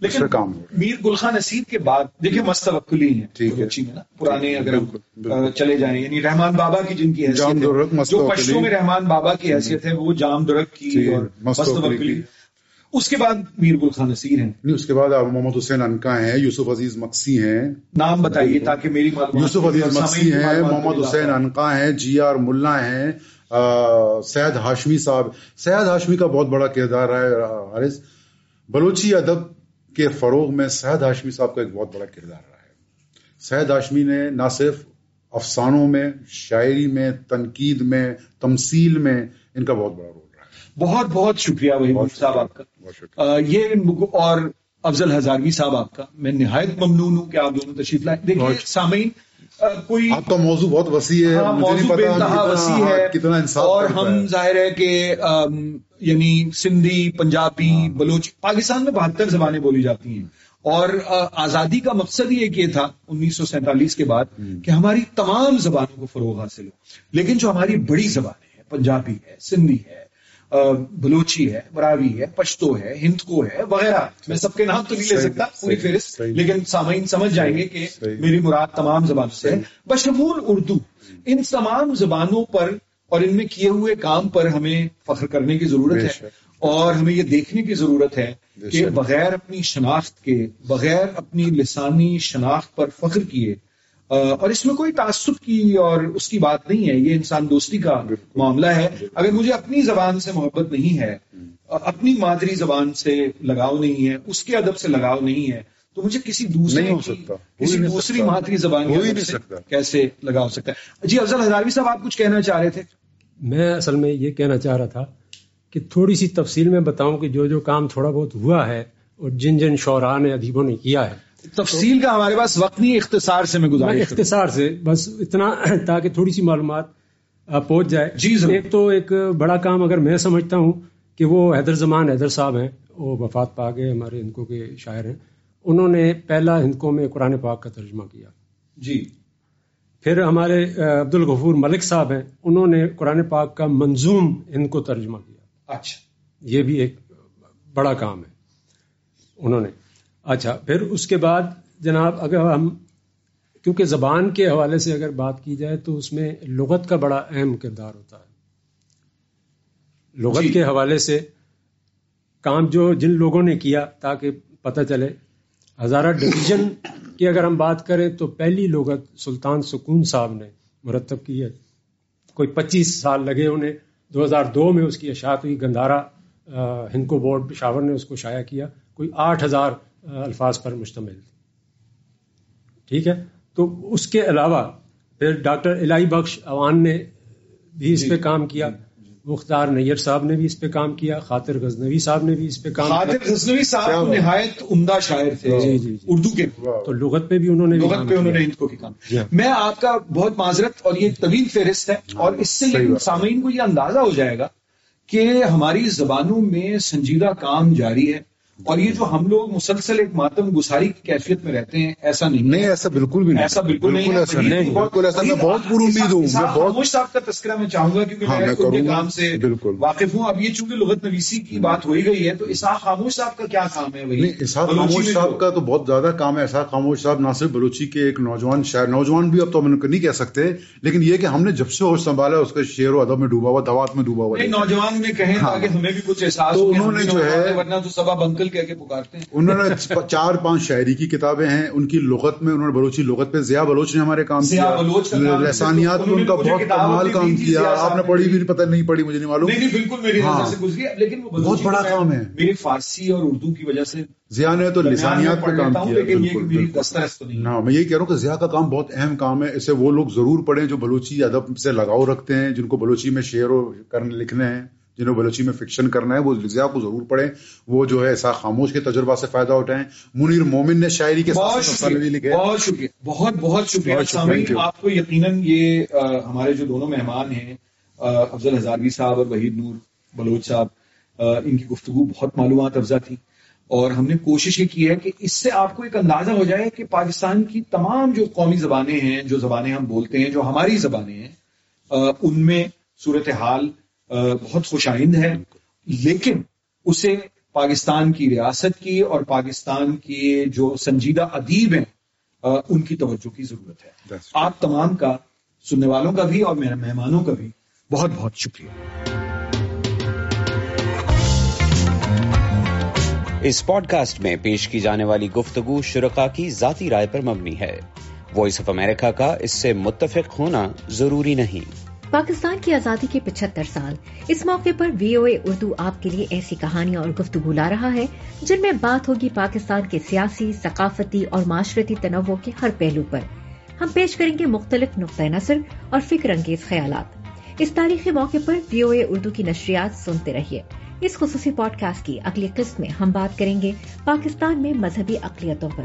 لیکن کام ہو میر گلخان نصیر کے بعد دیکھیے مستوکلی ہیں ٹھیک ہے۔ نا پرانے اگر ہم چلے جائیں یعنی رحمان بابا کی جن کی حیثیت جو۔ پشتوں میں رحمان بابا کی حیثیت ہے وہ جام درک کی اور مستوکلی کی۔ اس کے بعد میر گلخان نصیر ہیں۔ نہیں اس کے بعد آپ محمد حسین انکا ہیں یوسف عزیز مکسی ہیں۔ نام بتائیے تاکہ میری یوسف عزیز مکسی ہیں محمد حسین۔ انقا ہیں جی آر ملا ہیں سید ہاشمی صاحب۔ سید ہاشمی کا بہت بڑا کردار رہا ہے حارث۔ بلوچی ادب کے فروغ میں سید ہاشمی صاحب کا ایک بہت بڑا کردار رہا ہے۔ سید ہاشمی نے نہ صرف افسانوں میں شاعری میں تنقید میں تمثیل میں ان کا بہت بڑا رول بہت بہت شکریہ وہی صاحب آپ کا۔ یہ اور افضل ہزاروی صاحب آپ کا۔ میں نہایت ممنون ہوں کہ آپ دونوں تشریف لائے۔ دیکھیے بہت- سامعین کوئی آپ کا موضوع بہت وسیع ہے ہاں، موضوع بے انتہا وسیع ہے۔ کتنا انصاف اور ہم۔ ظاہر ہے کہ یعنی سندھی پنجابی بلوچ پاکستان میں بہتر زبانیں بولی جاتی ہیں۔ اور آزادی کا مقصد یہ تھا انیس سو سینتالیس کے بعد کہ ہماری تمام زبانوں کو فروغ حاصل ہو۔ لیکن جو ہماری بڑی زبانیں ہیں پنجابی ہے سندھی ہے بلوچی ہے براوی ہے پشتو ہے ہندکو ہے وغیرہ میں سب کے نام تو نہیں لے سکتا پوری فہرست۔ لیکن سامعین سمجھ جائیں گے کہ۔ میری مراد تمام زبانوں سے ہے بشمول اردو ان تمام زبانوں پر اور ان میں کیے ہوئے کام پر ہمیں فخر کرنے کی ضرورت ہے۔ اور ہمیں یہ دیکھنے کی ضرورت ہے کہ۔ بغیر اپنی شناخت کے بغیر اپنی لسانی شناخت پر فخر کیے اور اس میں کوئی تعصب کی اور اس کی بات نہیں ہے یہ انسان دوستی کا۔ معاملہ ہے اگر مجھے اپنی زبان سے محبت نہیں ہے اپنی مادری زبان سے لگاؤ نہیں ہے اس کے ادب سے لگاؤ نہیں ہے تو مجھے کسی دوسرے نہیں ہو سکتا، کسی دوسری۔ مادری زبان۔ کیسے لگا سکتا ہے جی افضل ہزاروی صاحب آپ کچھ کہنا چاہ رہے تھے میں اصل میں یہ کہنا چاہ رہا تھا کہ تھوڑی سی تفصیل میں بتاؤں کہ جو جو کام تھوڑا بہت ہوا ہے اور جن جن شعراء نے ادیبوں نے کیا ہے تفصیل کا ہمارے پاس وقت نہیں اختصار سے میں گزارش اختصار سے بس اتنا تاکہ تھوڑی سی معلومات پہنچ جائے۔ جی۔ ایک تو ایک بڑا کام اگر میں سمجھتا ہوں کہ وہ حیدر زمان حیدر صاحب ہیں وہ وفات پا گئے ہمارے ہندکوں کے شاعر ہیں۔ انہوں نے پہلا ہندکوں میں قرآن پاک کا ترجمہ کیا۔ جی۔ پھر ہمارے عبد الغفور ملک صاحب ہیں انہوں نے قرآن پاک کا منظوم ہند کو ترجمہ کیا۔ اچھا۔ یہ بھی ایک بڑا کام ہے۔ انہوں نے اچھا پھر اس کے بعد جناب اگر ہم کیونکہ زبان کے حوالے سے اگر بات کی جائے تو اس میں لغت کا بڑا اہم کردار ہوتا ہے۔ لغت جی۔ کے حوالے سے کام جو جن لوگوں نے کیا تاکہ پتہ چلے ہزارہ ڈویژن کی اگر ہم بات کریں تو پہلی لغت سلطان سکون صاحب نے مرتب کی ہے۔ کوئی پچیس سال لگے انہیں۔ دو ہزار دو میں اس کی اشاعت ہوئی گندھارا ہندکو بورڈ پشاور نے اس کو شائع کیا۔ کوئی آٹھ ہزار الفاظ پر مشتمل ٹھیک ہے تو اس کے علاوہ پھر ڈاکٹر الہی بخش اوان نے بھی اس جی۔ پہ کام کیا مختار نیر صاحب نے بھی اس پہ کام کیا خاطر غزنوی صاحب نے بھی اس پہ کام کیا خاطر غزنوی صاحب کیا تو بات؟ نہایت عمدہ شاعر تھے جی، جی، جی۔ اردو کے۔ تو لغت پہ بھی انہوں نے بھی لغت پہ انہوں نے ہند کو کی کام جی۔ میں آپ کا بہت معذرت اور یہ طویل فہرست ہے اور اس سے۔ سامعین کو یہ اندازہ ہو جائے گا کہ ہماری زبانوں میں سنجیدہ کام جاری ہے اور یہ جو ہم لوگ مسلسل ایک ماتم گساری کی کیفیت میں رہتے ہیں ایسا نہیں نہیں ایسا بالکل بھی نہیں ایسا بالکل نہیں ایسا نہیں بالکل ایسا میں بہت پر امید ہوں میں بہت صاحب کا تذکرہ میں چاہوں گا کیونکہ ہاں، میں ان کے۔ کام سے۔ واقف ہوں اب یہ چونکہ لغت نویسی کی بات ہو ہی گئی ہے تو اسحاق خاموش صاحب کا کیا کام ہے وہی اسحاق خاموش صاحب کا تو بہت زیادہ کام ہے اسحاق خاموش صاحب نہ صرف بلوچی کے ایک نوجوان شاعر نوجوان بھی اب تو ہم نہیں کہہ سکتے لیکن یہ کہ ہم نے جب سے ہوش سنبھالا اس کے شعر و ادب میں ڈوبا ہوا دوات میں ڈوبا ہوا۔ نوجوان میں کہیں۔ تاکہ ہمیں بھی کچھ احساس ہو کہ انہوں نے جو ہے- ورنہ تو سبا بنکل کہہ کے پکارتے ہیں انہوں نے چار پانچ شاعری کی کتابیں ہیں ان کی لغت میں انہوں نے بلوچی لغت پہ ضیاء بلوچ نے ہمارے کام کیا لسانیات میں ان کا بہت کمال کام کیا آپ نے پڑھی۔ بھی پتہ نہیں پڑھی مجھے نہیں معلوم نہیں نہیں بالکل میری ہاں۔ نظر سے گزری ہے لیکن وہ بہت بڑا کام ہے۔ میری فارسی اور اردو کی وجہ سے ضیاء نے تو لسانیات پہ کام کیا۔ ہاں میں یہی کہہ رہا ہوں کہ ضیاء کا کام بہت اہم کام ہے اسے وہ لوگ ضرور پڑھیں جو بلوچی ادب سے لگاؤ رکھتے ہیں جن کو بلوچی میں شعر و کرنے لکھنے ہیں جنہوں بلوچی میں فکشن کرنا ہے وہ ضیاء کو ضرور پڑھیں۔ وہ جو ہے ایسا خاموش کے تجربہ سے فائدہ اٹھائیں۔ منیر مومن نے شاعری کے بہت ساتھ لکھے۔ بہت شکریہ بہت بہت شکریہ. آپ کو یقیناً یہ ہمارے جو دونوں مہمان ہیں افضل ہزاروی صاحب اور وحید نور بلوچ صاحب ان کی گفتگو بہت معلومات افزا تھی۔ اور ہم نے کوشش یہ کی ہے کہ اس سے آپ کو ایک اندازہ ہو جائے کہ پاکستان کی تمام جو قومی زبانیں ہیں جو زبانیں ہم بولتے ہیں جو ہماری زبانیں ہیں ان میں صورتحال بہت خوش آئند ہے۔ لیکن اسے پاکستان کی ریاست کی اور پاکستان کے جو سنجیدہ ادیب ہیں ان کی توجہ کی ضرورت ہے۔ آپ تمام کا سننے والوں کا بھی اور میرے مہمانوں کا بھی بہت بہت شکریہ۔ اس پوڈ کاسٹ میں پیش کی جانے والی گفتگو شرکا کی ذاتی رائے پر مبنی ہے۔ وائس آف امریکہ کا اس سے متفق ہونا ضروری نہیں۔ پاکستان کی آزادی کے پچہتر سال۔ اس موقع پر وی او اے اردو آپ کے لیے ایسی کہانیاں اور گفتگو لا رہا ہے، جن میں بات ہوگی پاکستان کے سیاسی، ثقافتی اور معاشرتی تنوع کے ہر پہلو پر۔ ہم پیش کریں گے مختلف نقطۂ نظر اور فکر انگیز خیالات۔ اس تاریخی موقع پر وی او اے اردو کی نشریات سنتے رہیے۔ اس خصوصی پوڈ کاسٹ کی اگلی قسط میں ہم بات کریں گے پاکستان میں مذہبی اقلیتوں پر۔